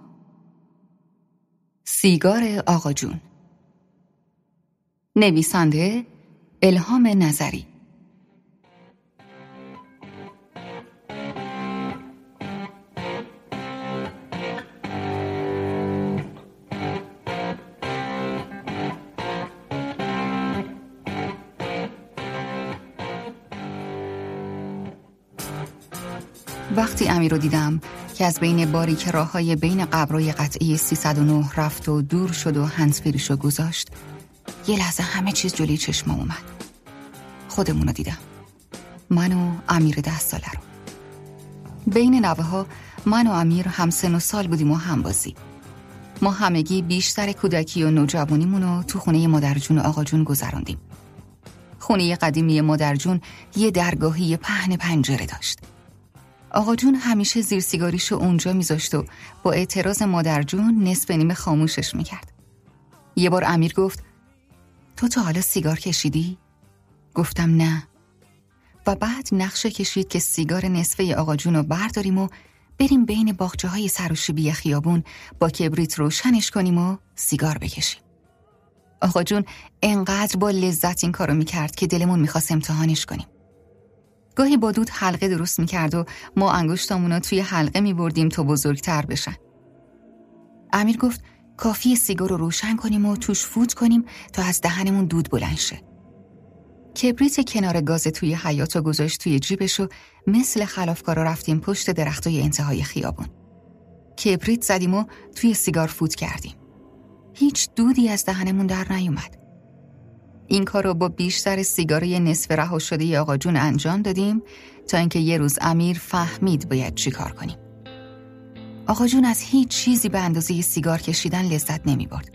Speaker 8: سیگار آقا جون نویسنده الهام نظری وقتی امیر رو دیدم که از بین باریک راه های بین قبرای قطعی 309 رفت و دور شد و هنسفیریش رو گذاشت یه لحظه همه چیز جلوی چشمام اومد. خودمون رو دیدم. من و امیر ده ساله رو. بین نوه ها من و امیر هم سن و سال بودیم و هم بازی. ما همگی بیشتر کودکی و نوجوانیمون رو تو خونه مادرجون آقا جون گذراندیم. خونه قدیمی مادرجون یه درگاهی پهن پنجره داشت. آقا جون همیشه زیر سیگاریشو اونجا میذاشت و با اعتراض مادر جون نصف نیمه خاموشش می‌کرد. یه بار امیر گفت تو تا حالا سیگار کشیدی؟ گفتم نه. و بعد نقشه کشید که سیگار نصفه آقا جون رو برداریم و بریم بین باخچه های سروشیبی خیابون با کبریت روشنش کنیم و سیگار بکشیم. آقا جون انقدر با لذت این کارو می‌کرد که دلمون می‌خواست امتحانش کنیم. گاهی با دود حلقه درست می‌کرد و ما انگشتامون توی حلقه میبردیم تا بزرگتر بشن. امیر گفت کافی سیگار رو روشن کنیم و توش فوت کنیم تا از دهنمون دود بلند شه. کبریت کنار گاز توی حیات و گذاشت توی جیبش و مثل خلافکارا رفتیم پشت درختای انتهای خیابون. کبریت زدیم و توی سیگار فوت کردیم. هیچ دودی از دهنمون در نیومد. این کار رو با بیشتر سیگاری نصف رها شده آقا جون انجام دادیم تا اینکه یه روز امیر فهمید باید چی کار کنیم. آقا جون از هیچ چیزی به اندازه سیگار کشیدن لذت نمی برد.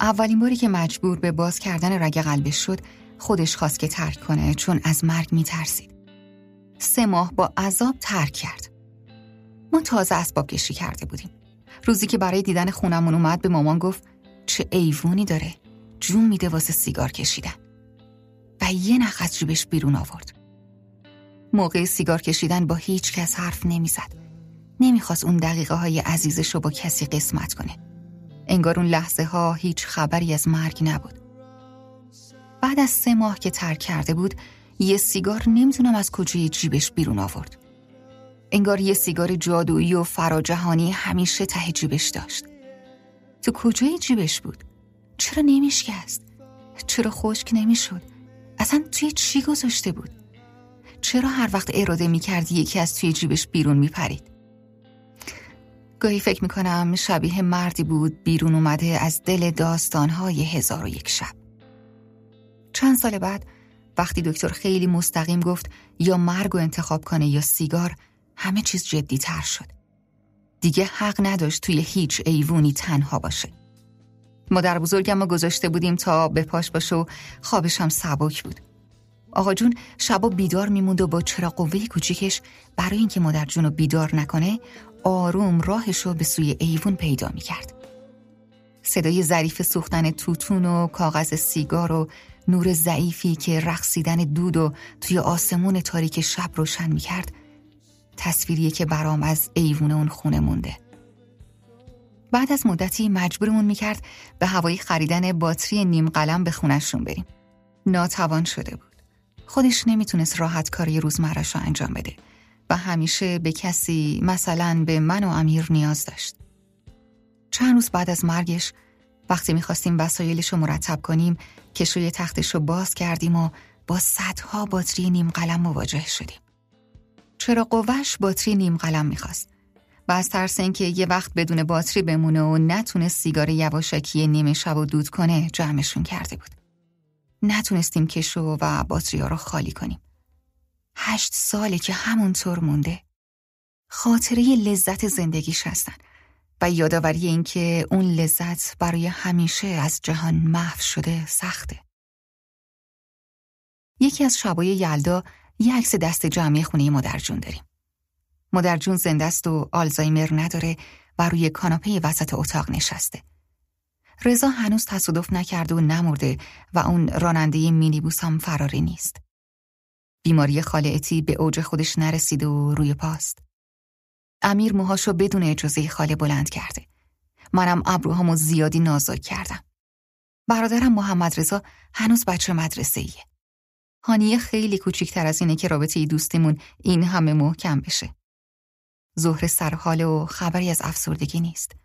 Speaker 8: اولین باری که مجبور به باز کردن رگ قلبش شد خودش خواست که ترک کنه چون از مرگ می ترسید. سه ماه با عذاب ترک کرد. ما تازه اسباب کشی کرده بودیم. روزی که برای دیدن خونمون اومد به مامان گفت چه ایوونی داره. جون میده واسه سیگار کشیدن. و یه نخ از جیبش بیرون آورد. موقع سیگار کشیدن با هیچ کس حرف نمی‌زد. نمی‌خواست اون دقیقه های عزیزش رو با کسی قسمت کنه. انگار اون لحظه ها هیچ خبری از مرگ نبود. بعد از سه ماه که ترک کرده بود یه سیگار نمی‌تونم از کجای جیبش بیرون آورد. انگار یه سیگار جادویی و فراجهانی همیشه ته جیبش داشت. تو کجای جیبش بود؟ چرا نمیشکست؟ چرا خشک نمی‌شد؟ اصلا توی چی گذاشته بود؟ چرا هر وقت اراده می‌کردی یکی از توی جیبش بیرون میپرید؟ گاهی فکر می‌کنم شبیه مردی بود بیرون اومده از دل داستانهای هزار و یک شب. چند سال بعد وقتی دکتر خیلی مستقیم گفت یا مرگ و انتخاب کنه یا سیگار همه چیز جدی تر شد. دیگه حق نداشت توی هیچ ایوونی تنها باشه. مادر بزرگم رو گذاشته بودیم تا به پاش باشه و خوابش هم سبک بود. آقا جون شبا بیدار میموند و با چرا قوه کوچیکش برای اینکه مادر جون رو بیدار نکنه آروم راهش رو به سوی ایوون پیدا می‌کرد. صدای ظریف سوختن توتون و کاغذ سیگار و نور ضعیفی که رقصیدن دود و توی آسمون تاریک شب روشن می‌کرد تصویریه که برام از ایوون اون خونه مونده. بعد از مدتی مجبورمون می‌کرد به هوایی خریدن باتری نیم قلم به خونشون بریم. ناتوان شده بود. خودش نمی‌تونست راحت کاری روزمرش رو انجام بده و همیشه به کسی مثلا به من و امیر نیاز داشت. چند روز بعد از مرگش وقتی می‌خواستیم وسایلش رو مرتب کنیم کشوی تختش رو باز کردیم و با صدها باتری نیم قلم مواجه شدیم. چرا قوش باتری نیم قلم می‌خواست و از ترس اینکه یه وقت بدون باتری بمونه و نتونه سیگار یواشکی نیمه شب و دود کنه جمعشون کرده بود. نتونستیم کشو و باتری ها رو خالی کنیم. هشت ساله که همونطور مونده. خاطره لذت زندگیش هستن و یادآوری اینکه اون لذت برای همیشه از جهان محو شده سخته. یکی از شبای یلدا یه عکس دست جمعی خونه مادرجون داریم. مادرجون زنده است و آلزایمر نداره و روی کاناپه وسط اتاق نشسته. رضا هنوز تصادف نکرده و نمرده و اون راننده مینیبوس هم فراری نیست. بیماری خاله به اوج خودش نرسیده و روی پاست. امیر موهاشو بدون اجازه خاله بلند کرده. منم ابروهامو زیادی نازک کردم. برادرم محمد رضا هنوز بچه مدرسه ایه. هانیه خیلی کوچیکتر از اینه که رابطه دوستیمون این همه محکم بشه. ظهر سرحال و خبری از افسردگی نیست.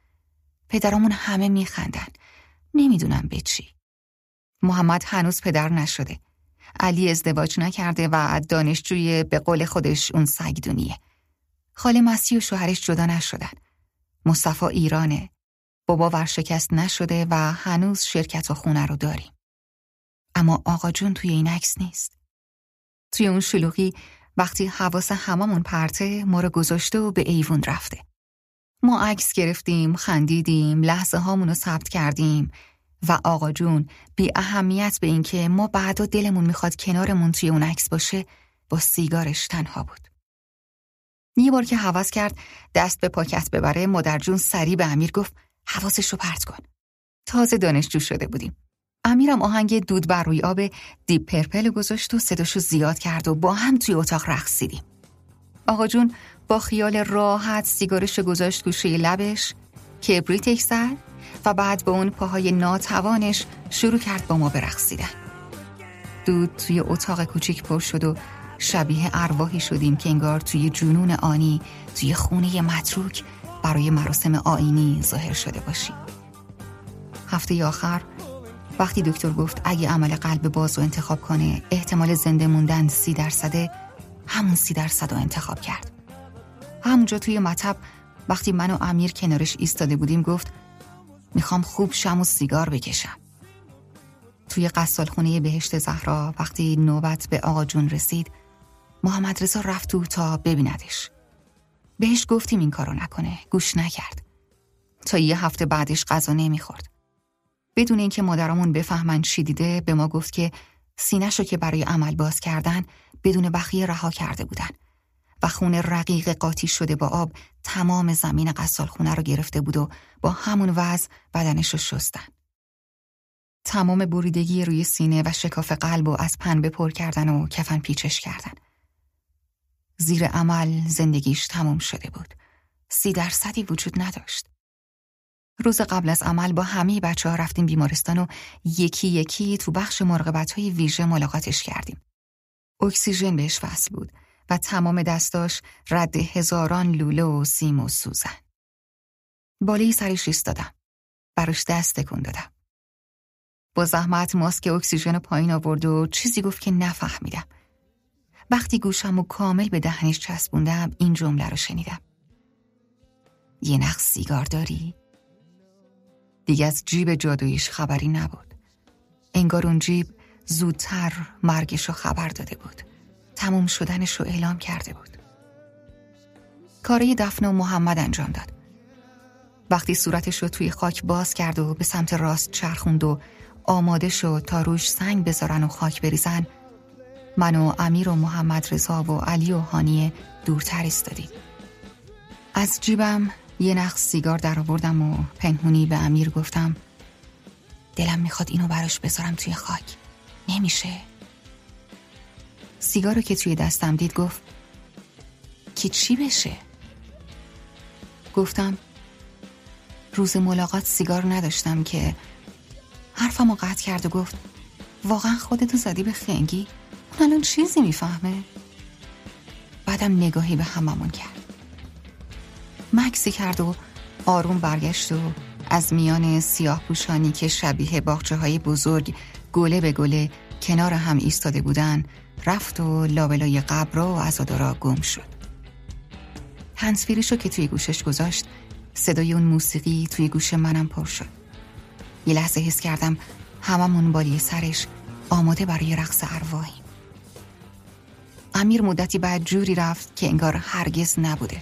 Speaker 8: پدرامون همه میخندن. نمی‌دونم به چی. محمد هنوز پدر نشده. علی ازدواج نکرده و دانشجوی به قول خودش اون سگدونیه. خاله مسیح و شوهرش جدا نشدن. مصطفی ایرانه. بابا ورشکست نشده و هنوز شرکت و خونه رو داریم. اما آقا جون توی این عکس نیست. توی اون شلوغی وقتی حواس هممون پرته ما رو گذاشته و به ایوون رفته. ما عکس گرفتیم، خندیدیم، لحظه هامون رو ثبت کردیم و آقا جون بی اهمیت به اینکه ما بعدا دلمون می‌خواد کنارمون توی اون عکس باشه با سیگارش تنها بود. یه بار که هوس کرد دست به پاکت ببره مادر جون سریع به امیر گفت حواسش رو پرت کن. تازه دانشجو شده بودیم. امیرم آهنگ دود بر روی آب Deep Purple گذاشت و صداشو زیاد کرد و با هم توی اتاق رقصیدیم. آقا جون با خیال راحت سیگارش گذاشت گوشه لبش کبریت زد و بعد به اون پاهای ناتوانش شروع کرد با ما برقصیدن. دود توی اتاق کوچیک پر شد و شبیه ارواحی شدیم که انگار توی جنون آنی توی خونه متروک برای مراسم آینی ظاهر شده باشیم. هفته آخر وقتی دکتر گفت اگه عمل قلب باز رو انتخاب کنه احتمال زنده موندن سی درصده همون سی درصد رو انتخاب کرد. همونجا توی مطب وقتی من و امیر کنارش ایستاده بودیم گفت می‌خوام خوب شم و سیگار بکشم. توی قصال خونه بهشت زهرا وقتی نوبت به آقا جون رسید محمد رضا رفت تو تا ببیندش. بهش گفتیم این کارو نکنه گوش نکرد. تا یه هفته بعدش غذا نمی‌خورد. بدون اینکه مادرامون بفهمن چی دیده به ما گفت که سینهشو که برای عمل باز کردن بدون بخیه رها کرده بودن و خون رقیق قاطی شده با آب تمام زمین قصال خونه رو گرفته بود و با همون وضع بدنش رو شستن. تمام بریدگی روی سینه و شکاف قلب و از پنبه پر کردن و کفن پیچش کردن. زیر عمل زندگیش تمام شده بود. سی درصدی وجود نداشت. روز قبل از عمل با همه بچه ها رفتیم بیمارستان و یکی یکی تو بخش مراقبت های ویژه ملاقاتش کردیم. اکسیژن بهش وصل بود و تمام دستاش رد هزاران لوله و سیم و سوزن. بالای سرش ایستادم. براش دست تکون دادم. با زحمت ماسک اکسیژن پایین آورد و چیزی گفت که نفهمیدم. وقتی گوشم و کامل به دهنش چسبوندم این جمله رو شنیدم. یه نخ سیگار داری؟ دیگه از جیب جادویش خبری نبود. انگار اون جیب زودتر مرگش رو خبر داده بود. تموم شدنش رو اعلام کرده بود. کاری دفن و محمد انجام داد. وقتی صورتش رو توی خاک باز کرد و به سمت راست چرخوند و آماده شد تا روش سنگ بذارن و خاک بریزن من و امیر و محمد رضا و علی و هانیه دورتر ایستادیم از جیبم یه نخ سیگار در آوردم و پنهونی به امیر گفتم دلم می‌خواد اینو براش بذارم توی خاک. نمیشه. سیگارو که توی دستم دید گفت که چی بشه؟ گفتم روز ملاقات سیگار نداشتم که. حرفمو قطع کرد و گفت واقعا خودتو زدی به خنگی؟ اون الان چیزی می‌فهمه. بعدم نگاهی به هممون کرد. مکسی کرد و آروم برگشت و از میان سیاه پوشانی که شبیه باخچه های بزرگ گله به گله کنار هم ایستاده بودن رفت و لابلای قبر و عزادارا گم شد. هنسفیریشو که توی گوشش گذاشت صدای اون موسیقی توی گوش منم پر شد. یه لحظه حس کردم هممون بالی سرش آماده برای رقص ارواحی امیر مدتی بعد جوری رفت که انگار هرگز نبوده.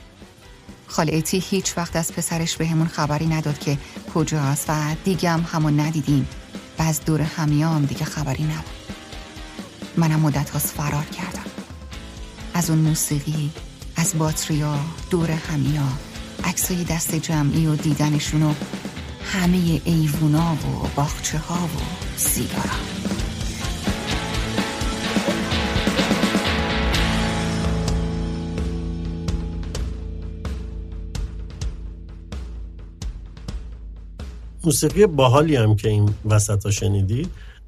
Speaker 8: خاله ایتی هیچ وقت از پسرش به همون خبری نداد که کجاست و دیگه هم همون ندیدیم. و از دور همیام دیگه خبری نبود. منم مدت هاست فرار کردم. از اون موسیقی از باتریا دور همیا عکسای دست جمعی و دیدنشون و همه ایوونا و باخچه ها و سیگارا.
Speaker 2: موسیقی باحالی هم که این وسط ها شنیدی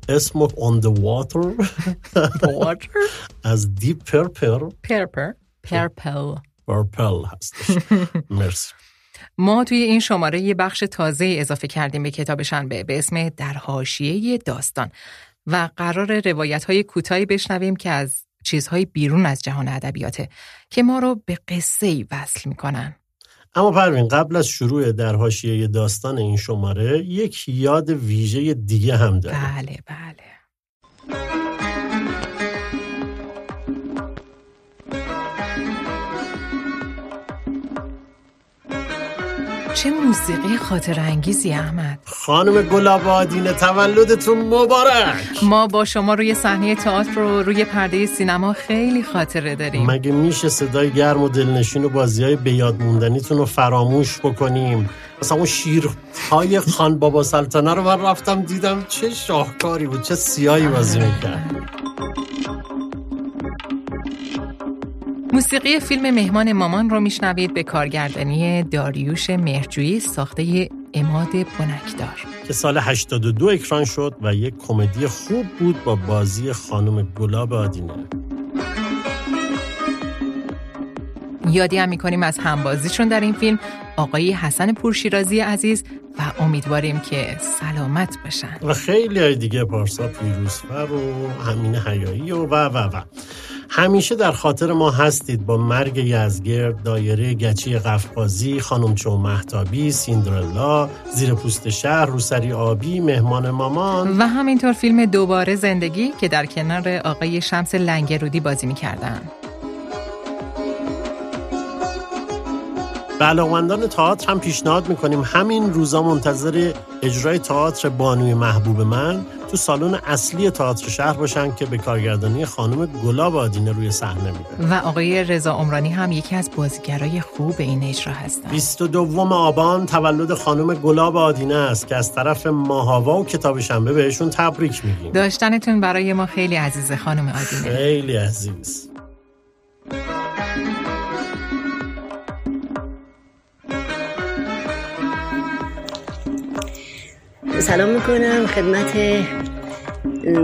Speaker 2: اسم On the Water. از دیپ پرپر
Speaker 3: پرپر پرپل
Speaker 2: پرپل هستش. مرسی.
Speaker 3: ما توی این شماره یه بخش تازه اضافه کردیم به کتاب شنبه به اسم در حاشیه داستان. و قرار روایت های کوتاهی بشنویم که از چیزهای بیرون از جهان ادبیاته که ما رو به قصه وصل می‌کنن.
Speaker 2: اما پروین قبل از شروع در حاشیه داستان این شماره یک یاد ویژه دیگه هم داره
Speaker 3: بله بله. چه موسیقی خاطر انگیزی احمد؟
Speaker 2: خانم گلاب آدینه تولدتون مبارک!
Speaker 3: ما با شما روی صحنه تئاتر رو روی پرده سینما خیلی خاطره داریم.
Speaker 2: مگه میشه صدای گرم و دلنشین و بازی های بیاد موندنیتون رو فراموش بکنیم؟ مثلا اون شیرهای خان بابا سلطنه رو من رفتم دیدم چه شاهکاری بود چه سیایی بازی می‌کرد.
Speaker 3: موسیقی فیلم مهمان مامان رو میشنوید به کارگردانی داریوش مهرجویی ساخته اماد بنکدار.
Speaker 2: که سال 82 اکران شد و یک کمدی خوب بود با بازی خانم گلاب آدینه.
Speaker 3: یادی هم می‌کنیم از همبازیشون در این فیلم آقای حسن پورشیرازی عزیز و امیدواریم که سلامت باشن.
Speaker 2: و خیلی های دیگه پارسا پیروزفر و همین حیایی و و و و. همیشه در خاطر ما هستید با مرگ یزگرد، دایره گچی قفقازی، خانم چو محتابی، سیندرلا، زیر پوست شهر، روسری آبی، مهمان مامان.
Speaker 3: و همینطور فیلم دوباره زندگی که در کنار آقای شمس لنگرودی بازی می‌کردن.
Speaker 2: به علاقمندان تئاتر هم پیشنهاد می‌کنیم همین روزا منتظر اجرای تئاتر بانوی محبوب من. تو سالن اصلی تئاتر شهر باشن که به کارگردانی خانم گلاب آدینه روی صحنه میده
Speaker 3: و آقای رضا عمرانی هم یکی از بازیگرای خوب این اجرا هستن.
Speaker 2: 22 آبان تولد خانم گلاب آدینه است که از طرف ماهاوا و کتاب شنبه بهشون تبریک میگیم.
Speaker 3: داشتنتون برای ما خیلی عزیزه خانم آدینه.
Speaker 2: خیلی عزیز.
Speaker 13: سلام می‌کنم خدمت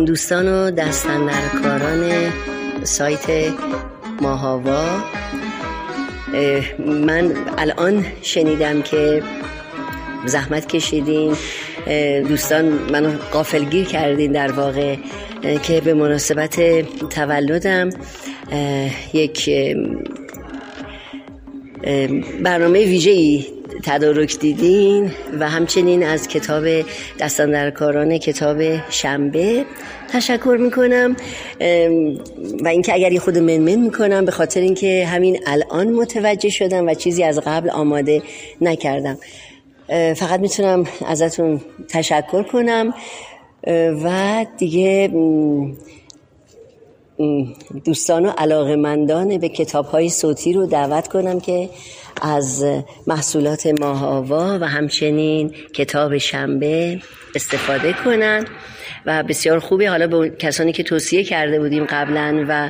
Speaker 13: دوستان و دستندرکاران سایت ماهاوا. من الان شنیدم که زحمت کشیدین. دوستان منو قافلگیر کردین در واقع که به مناسبت تولدم یک برنامه ویژه‌ای تدارک دیدین و همچنین از کتاب دستاندرکاران کتاب شنبه تشکر می‌کنم. و اینکه اگر یه خود منمن می‌کنم به خاطر اینکه همین الان متوجه شدم و چیزی از قبل آماده نکردم. فقط می‌تونم ازتون تشکر کنم. و دیگه دوستان و علاقه مندان به کتاب های صوتی رو دعوت کنم که از محصولات ماهاوا و همچنین کتاب شنبه استفاده کنن و بسیار خوبه. حالا به کسانی که توصیه کرده بودیم قبلا و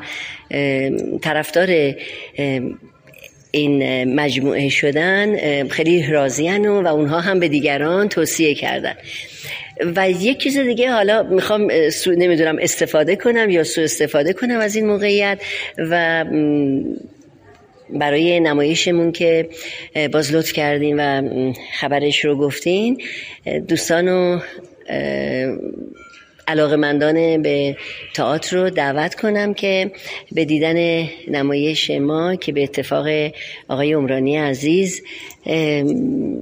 Speaker 13: طرفدار این مجموعه شدن خیلی راضیان و, و اونها هم به دیگران توصیه کردن. و یک چیز دیگه حالا می‌خوام نمی‌دونم استفاده کنم یا سو استفاده کنم از این موقعیت و برای نمایشمون که باز لطف کردین و خبرش رو گفتین. دوستانو علاقمندان به تئاتر رو دعوت کنم که به دیدن نمایش ما که به اتفاق آقای عمرانی عزیز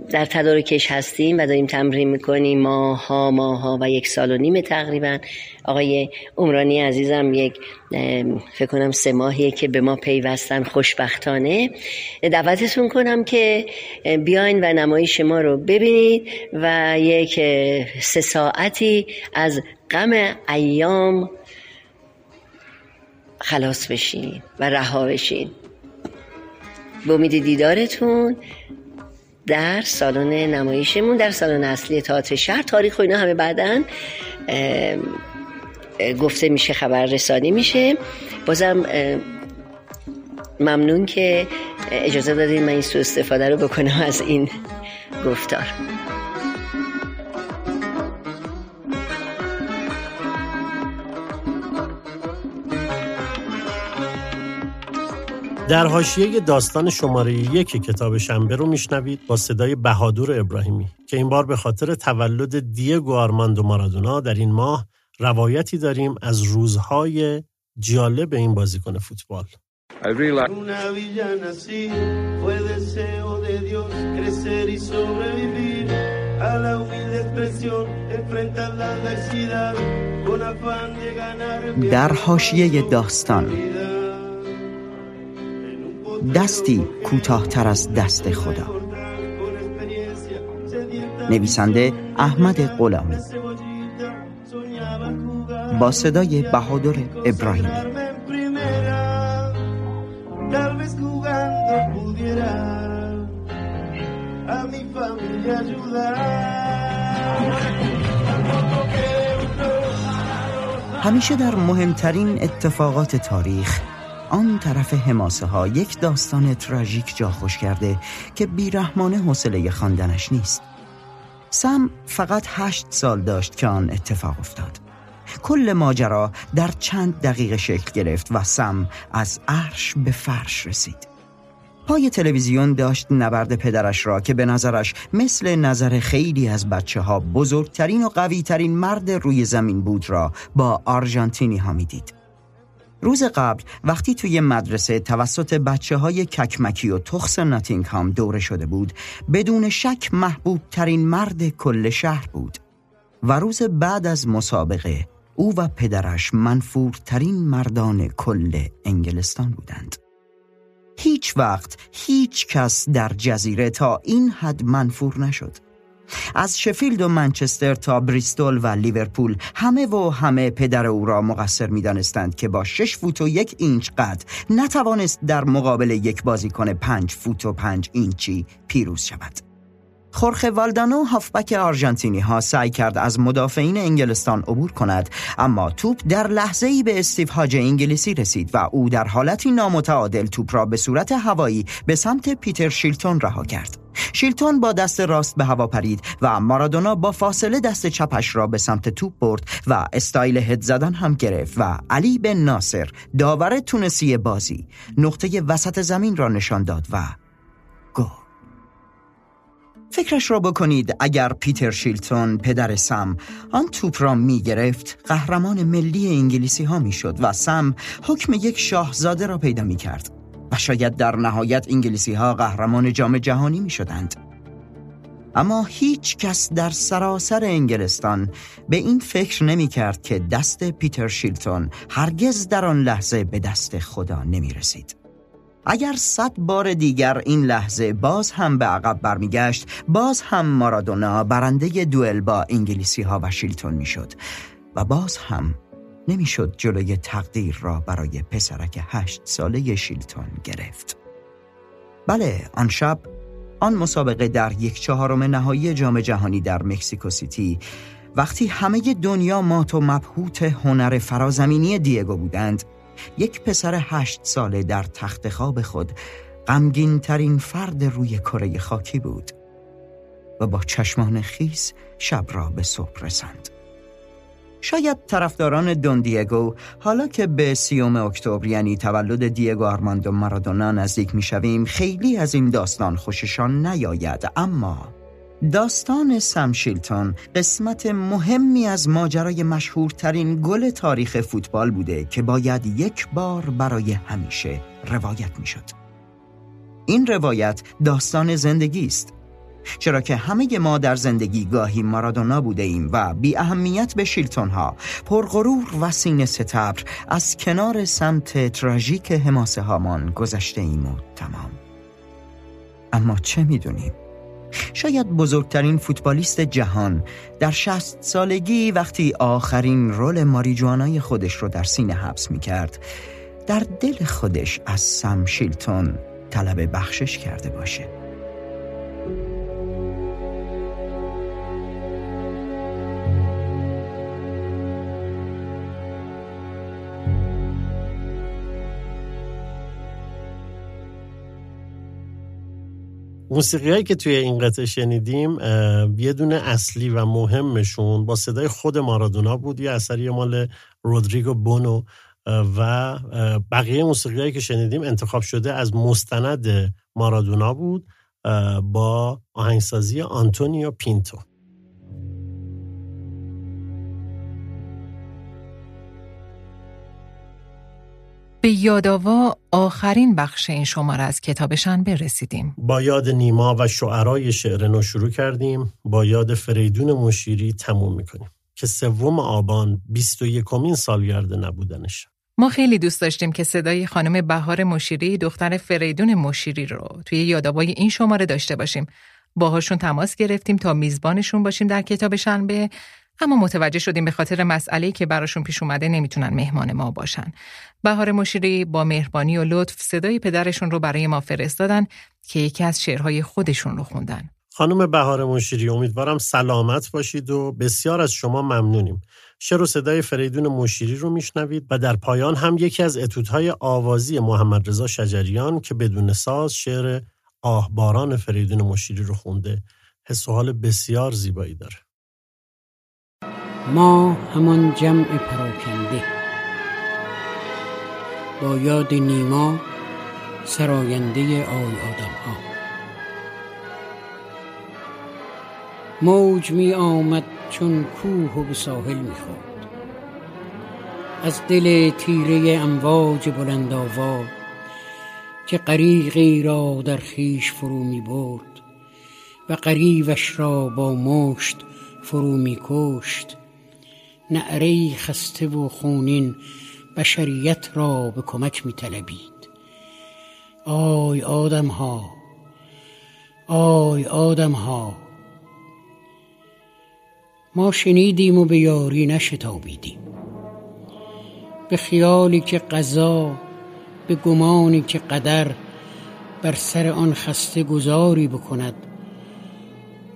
Speaker 13: در تدارکش هستیم و داریم تمرین می‌کنیم ماها ماها و یک سال و نیم تقریبا. آقای عمرانی عزیزم یک فکر کنم سه ماهیه که به ما پیوستن خوشبختانه. دعوتتون کنم که بیاین و نمایش ما رو ببینید و یک سه ساعتی از غم ایام خلاص بشین و رها بشین. به امید دیدارتون در سالن نمایشمون در سالن اصلی تئاتر شهر. تاریخ و اینا همه بعدا گفته میشه خبر رسانی میشه. بازم ممنون که اجازه دادین من این سو استفاده رو بکنم از این گفتار.
Speaker 2: در حاشیه داستان شماره یک کتاب شنبه رو میشنوید با صدای بهادور ابراهیمی که این بار به خاطر تولد دیگو آرماندو مارادونا در این ماه روایتی داریم از روزهای جالب این بازیکن فوتبال.
Speaker 10: در حاشیه داستان. دستی کوتاهتر از دست خدا. نویسنده احمد غلامی. با صدای بهادر ابراهیمی. همیشه در مهمترین اتفاقات تاریخ آن طرف حماسه ها یک داستان تراژیک جا خوش کرده که بیرحمانه حوصله خواندنش نیست. سم فقط هشت سال داشت که آن اتفاق افتاد. کل ماجرا در چند دقیقه شکل گرفت و سم از عرش به فرش رسید. پای تلویزیون داشت نبرد پدرش را که به نظرش مثل نظر خیلی از بچه ها بزرگترین و قویترین مرد روی زمین بود را با آرژانتینی ها می‌دید. روز قبل وقتی توی مدرسه توسط بچه های ککمکی و تخس ناتینگهام دوره شده بود بدون شک محبوب ترین مرد کل شهر بود. و روز بعد از مسابقه او و پدرش منفورترین مردان کل انگلستان بودند. هیچ وقت هیچ کس در جزیره تا این حد منفور نشد. از شفیلد و منچستر تا بریستول و لیورپول همه و همه پدر او را مقصر می دانستند که با شش فوت و یک اینچ قد نتوانست در مقابل یک بازیکن پنج فوت و پنج اینچی پیروز شود. خورخ والدانو هافبک آرژانتینی ها سعی کرد از مدافعین انگلستان عبور کند اما توپ در لحظه ای به استیو هاج انگلیسی رسید و او در حالتی نامتعادل توپ را به صورت هوایی به سمت پیتر شیلتون رها کرد شیلتون با دست راست به هوا پرید و مارادونا با فاصله دست چپش را به سمت توپ برد و استایل هد زدن هم گرفت و علی بن ناصر داور تونسی بازی نقطه وسط زمین را نشان داد و گل. فکرش را بکنید اگر پیتر شیلتون پدر سم آن توپ را می گرفت قهرمان ملی انگلیسی ها می شد و سم حکم یک شاهزاده را پیدا می کرد. و شاید در نهایت انگلیسی ها قهرمان جام جهانی می شدند. اما هیچ کس در سراسر انگلستان به این فکر نمی کرد که دست پیتر شیلتون هرگز در آن لحظه به دست خدا نمی رسید. اگر صد بار دیگر این لحظه باز هم به عقب برمیگشت باز هم مارادونا برنده دوئل با انگلیسی ها و شیلتون می‌شد و باز هم نمی‌شد جلوی تقدیر را برای پسرک هشت ساله شیلتون گرفت بله آن شب آن مسابقه در یک چهارم نهایی جام جهانی در مکسیکو سیتی وقتی همه دنیا مات و مبهوت هنر فرازمینی دیگو بودند یک پسر هشت ساله در تخت خواب خود غمگین ترین فرد روی کره خاکی بود و با چشمان خیس شب را به صبح رسند. شاید طرفداران دون دیگو حالا که به سیوم اکتبر یعنی تولد دیگو آرماندو مارادونا نزدیک می‌شویم خیلی از این داستان خوششان نیاید اما داستان سمشیلتون قسمت مهمی از ماجرای مشهورترین گل تاریخ فوتبال بوده که باید یک بار برای همیشه روایت می شد. این روایت داستان زندگی است چرا که همه ما در زندگی گاهی مارادونا بوده ایم و بی اهمیت به شیلتون ها پرغرور و سینه ستبر از کنار سمت تراژیک حماسه هامان گذشته ایم و تمام اما چه می‌دونیم؟ شاید بزرگترین فوتبالیست جهان در شست سالگی وقتی آخرین رول ماریجوانای خودش رو در سینه حبس می کرد در دل خودش از سم شیلتون طلب بخشش کرده باشه
Speaker 2: موسیقی هایی که توی این قطعه شنیدیم یه دونه اصلی و مهمشون با صدای خود مارادونا بود یه اثری مال رودریگو بونو. و بقیه موسیقی هایی که شنیدیم انتخاب شده از مستند مارادونا بود با آهنگسازی آنتونیو پینتو.
Speaker 3: به یاداوا آخرین بخش این شماره از کتابشان برسیدیم.
Speaker 2: با یاد نیما و شعرای شعر نو شروع کردیم با یاد فریدون مشیری تموم می‌کنیم که سوم آبان 21 کمین سالگرد نبودنش
Speaker 3: ما خیلی دوست داشتیم که صدای خانم بهار مشیری دختر فریدون مشیری رو توی یادآوای این شماره داشته باشیم. باهاشون تماس گرفتیم تا میزبانشون باشیم در کتاب شنبه اما متوجه شدیم به خاطر مسئله که براشون پیش اومده نمی‌تونن مهمان ما باشن. بهار مشیری با مهربانی و لطف صدای پدرشون رو برای ما فرستادن که یکی از شعرهای خودشون رو خوندن.
Speaker 2: خانم بهار مشیری امیدوارم سلامت باشید و بسیار از شما ممنونیم. شعر و صدای فریدون مشیری رو میشنوید و در پایان هم یکی از اتودهای آوازی محمد رضا شجریان که بدون ساز شعر آهباران فریدون مشیری رو خونده حس و حال بسیار زیبایی داره.
Speaker 14: ما همان جمع پراکنده. با یاد نیما سراینده آی آدم ها. موج می آمد چون کوه و به ساحل می خورد. از دل تیره امواج بلند آوا که غریقی را در خیش فرو می برد و غریوش را با مشت فرو می کشت. نعره خسته و خونین بشریت را به کمک می طلبید آی آدم ها آی آدم ها ما شنیدیم و به یاری نشتابیدیم. به خیالی که قضا به گمانی که قدر بر سر آن خسته گذاری بکند.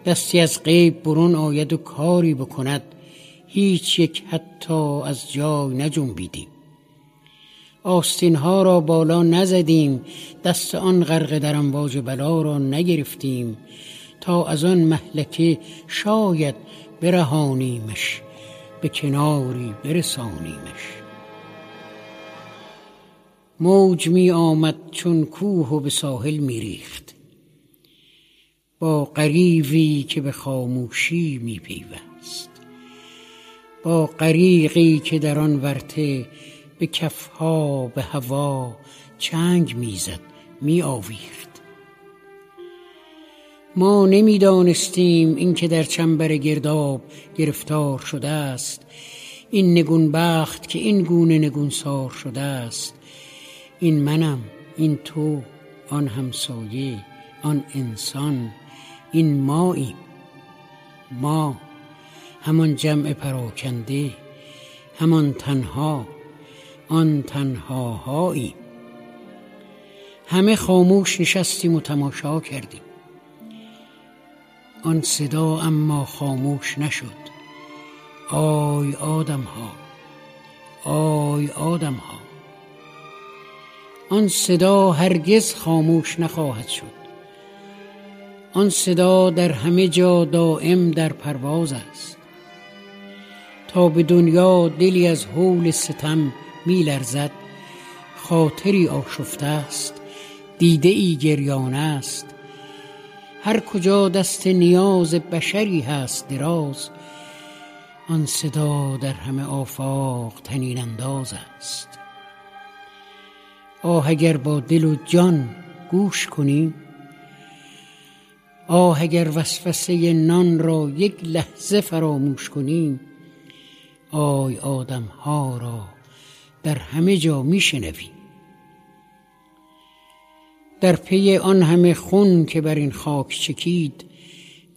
Speaker 14: دستی از غیب برون آید و کاری بکند. هیچ یک حتی از جای نجنبیدیم. آستین ها را بالا نزدیم دست آن غرق در امواج بلا را نگرفتیم تا از آن محلکه شاید برهانیمش به کناری برسانیمش. موج می آمد چون کوه و به ساحل می ریخت. با قریوی که به خاموشی می پیوست. با غریقی که در آن ورته به کفها به هوا چنگ می‌زد می آویخت ما نمی‌دانستیم اینکه در چنبر گرداب گرفتار شده است این نگون بخت که این گونه نگونسار شده است. این منم این تو آن همسایه آن انسان این ماییم ما همان جمع پراکنده همان تنها آن تنهاهایی. همه خاموش نشستیم و تماشا کردیم. آن صدا اما خاموش نشد. آی آدم ها آی آدم ها آن صدا هرگز خاموش نخواهد شد. آن صدا در همه جا دائم در پرواز است. تا به دنیا دلی از حول ستم می لرزد خاطری آشفته است دیده ای گریان است. هر کجا دست نیاز بشری هست دراز آن صدا در همه آفاق تنین انداز است. آه اگر با دل و جان گوش کنیم آه اگر وسوسه نان را یک لحظه فراموش کنیم آی آدم ها را در همه جا میشنویم در پی آن همه خون که بر این خاک چکید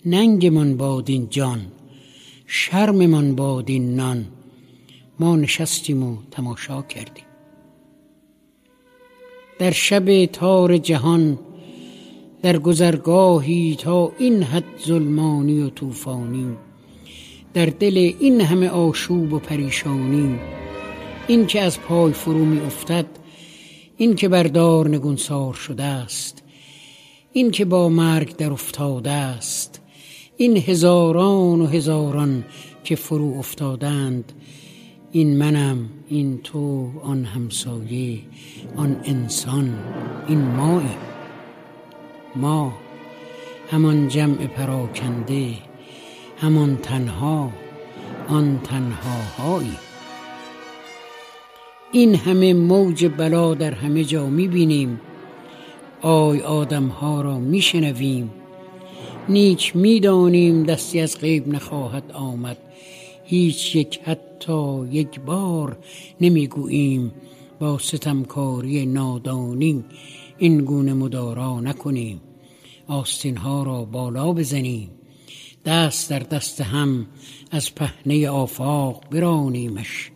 Speaker 14: ننگمان باد این جان شرممان باد این نان ما نشستیم و تماشا کردیم. در شب تار جهان در گذرگاهی تا این حد ظلمانی و طوفانی در دل این همه آشوب و پریشانی. این که از پای فرو می افتد این که بردار نگونسار شده است این که با مرگ در افتاده است این هزاران و هزاران که فرو افتادند. این منم این تو آن همسایه آن انسان این مایی ما همان جمع پراکنده. همان تنها آن تنهاهایی. این همه موج بلا در همه جا می‌بینیم. آی آدم ها را میشنویم. نیک می‌دانیم دستی از غیب نخواهد آمد. هیچ یک حتی یک بار نمی‌گوییم با ستمکاری نادانی این گونه مدارا نکنیم. آستین ها را بالا بزنیم. دست در دست هم از پهنه آفاق برانیمش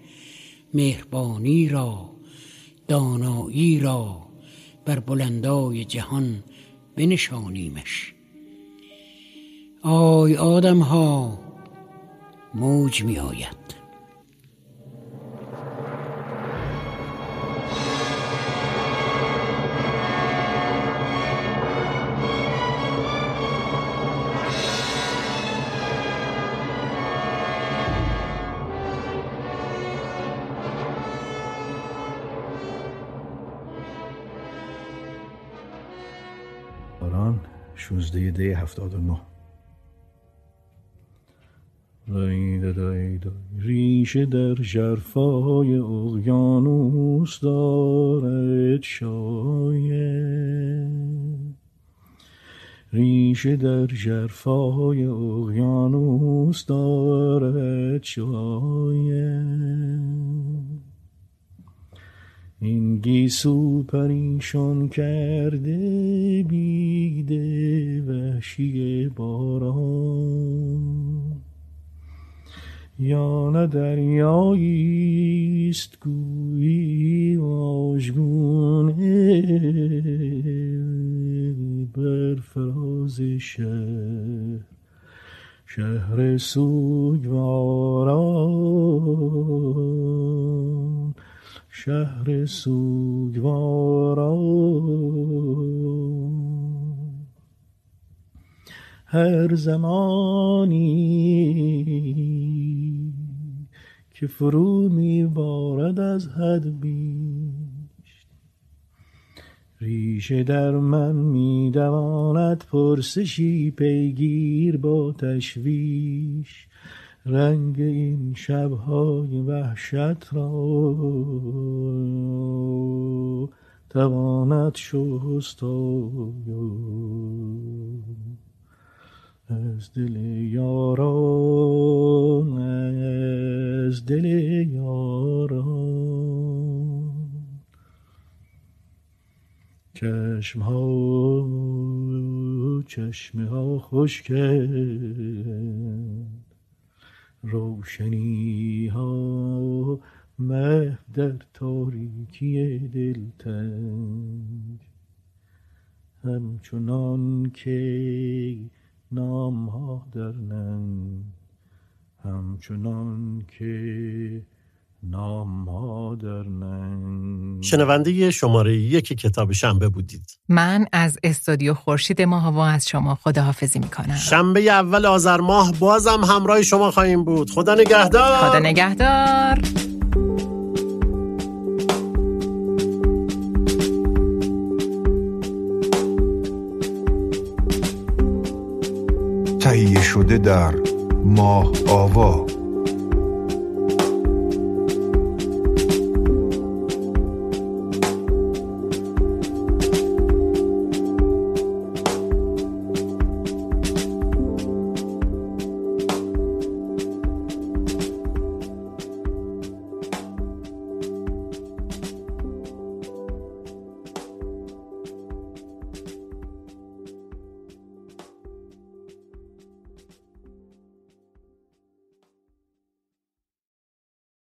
Speaker 14: مهربانی را دانایی را بر بلندای جهان بنشانیمش. آی آدم ها موج می آید
Speaker 1: 16 دی 79 ریشه در جرفای اقیانوس دارد شاید ریشه در جرفای اقیانوس دارد شاید این گیسو پریشان کرده بیده وحشی باران. یا نه دریایی است گویی آژگونه بر فراز شهر. شهر سوگواران شهر سوگواران هر زمانی که فرو می بارد از حد بیش ریشه در من می دواند پرسشی پیگیر با تشویش. رنگ این شبهای وحشت را تواند شست از دل یاران از دل یاران. چشم ها چشم ها خوش کرد روشنی ها. مه در تاریکی دلتنگ. همچنان که نام ها در ننگ. همچنان که
Speaker 2: شنونده شماره یک کتاب شنبه بودید.
Speaker 3: من از استودیو خورشید ماهوا از شما خداحافظی می‌کنم.
Speaker 2: شنبه اول آذر ماه بازم همراه شما خواهیم بود. خدا نگهدار.
Speaker 3: خدا نگهدار.
Speaker 4: تهیه شده در ماه آوا.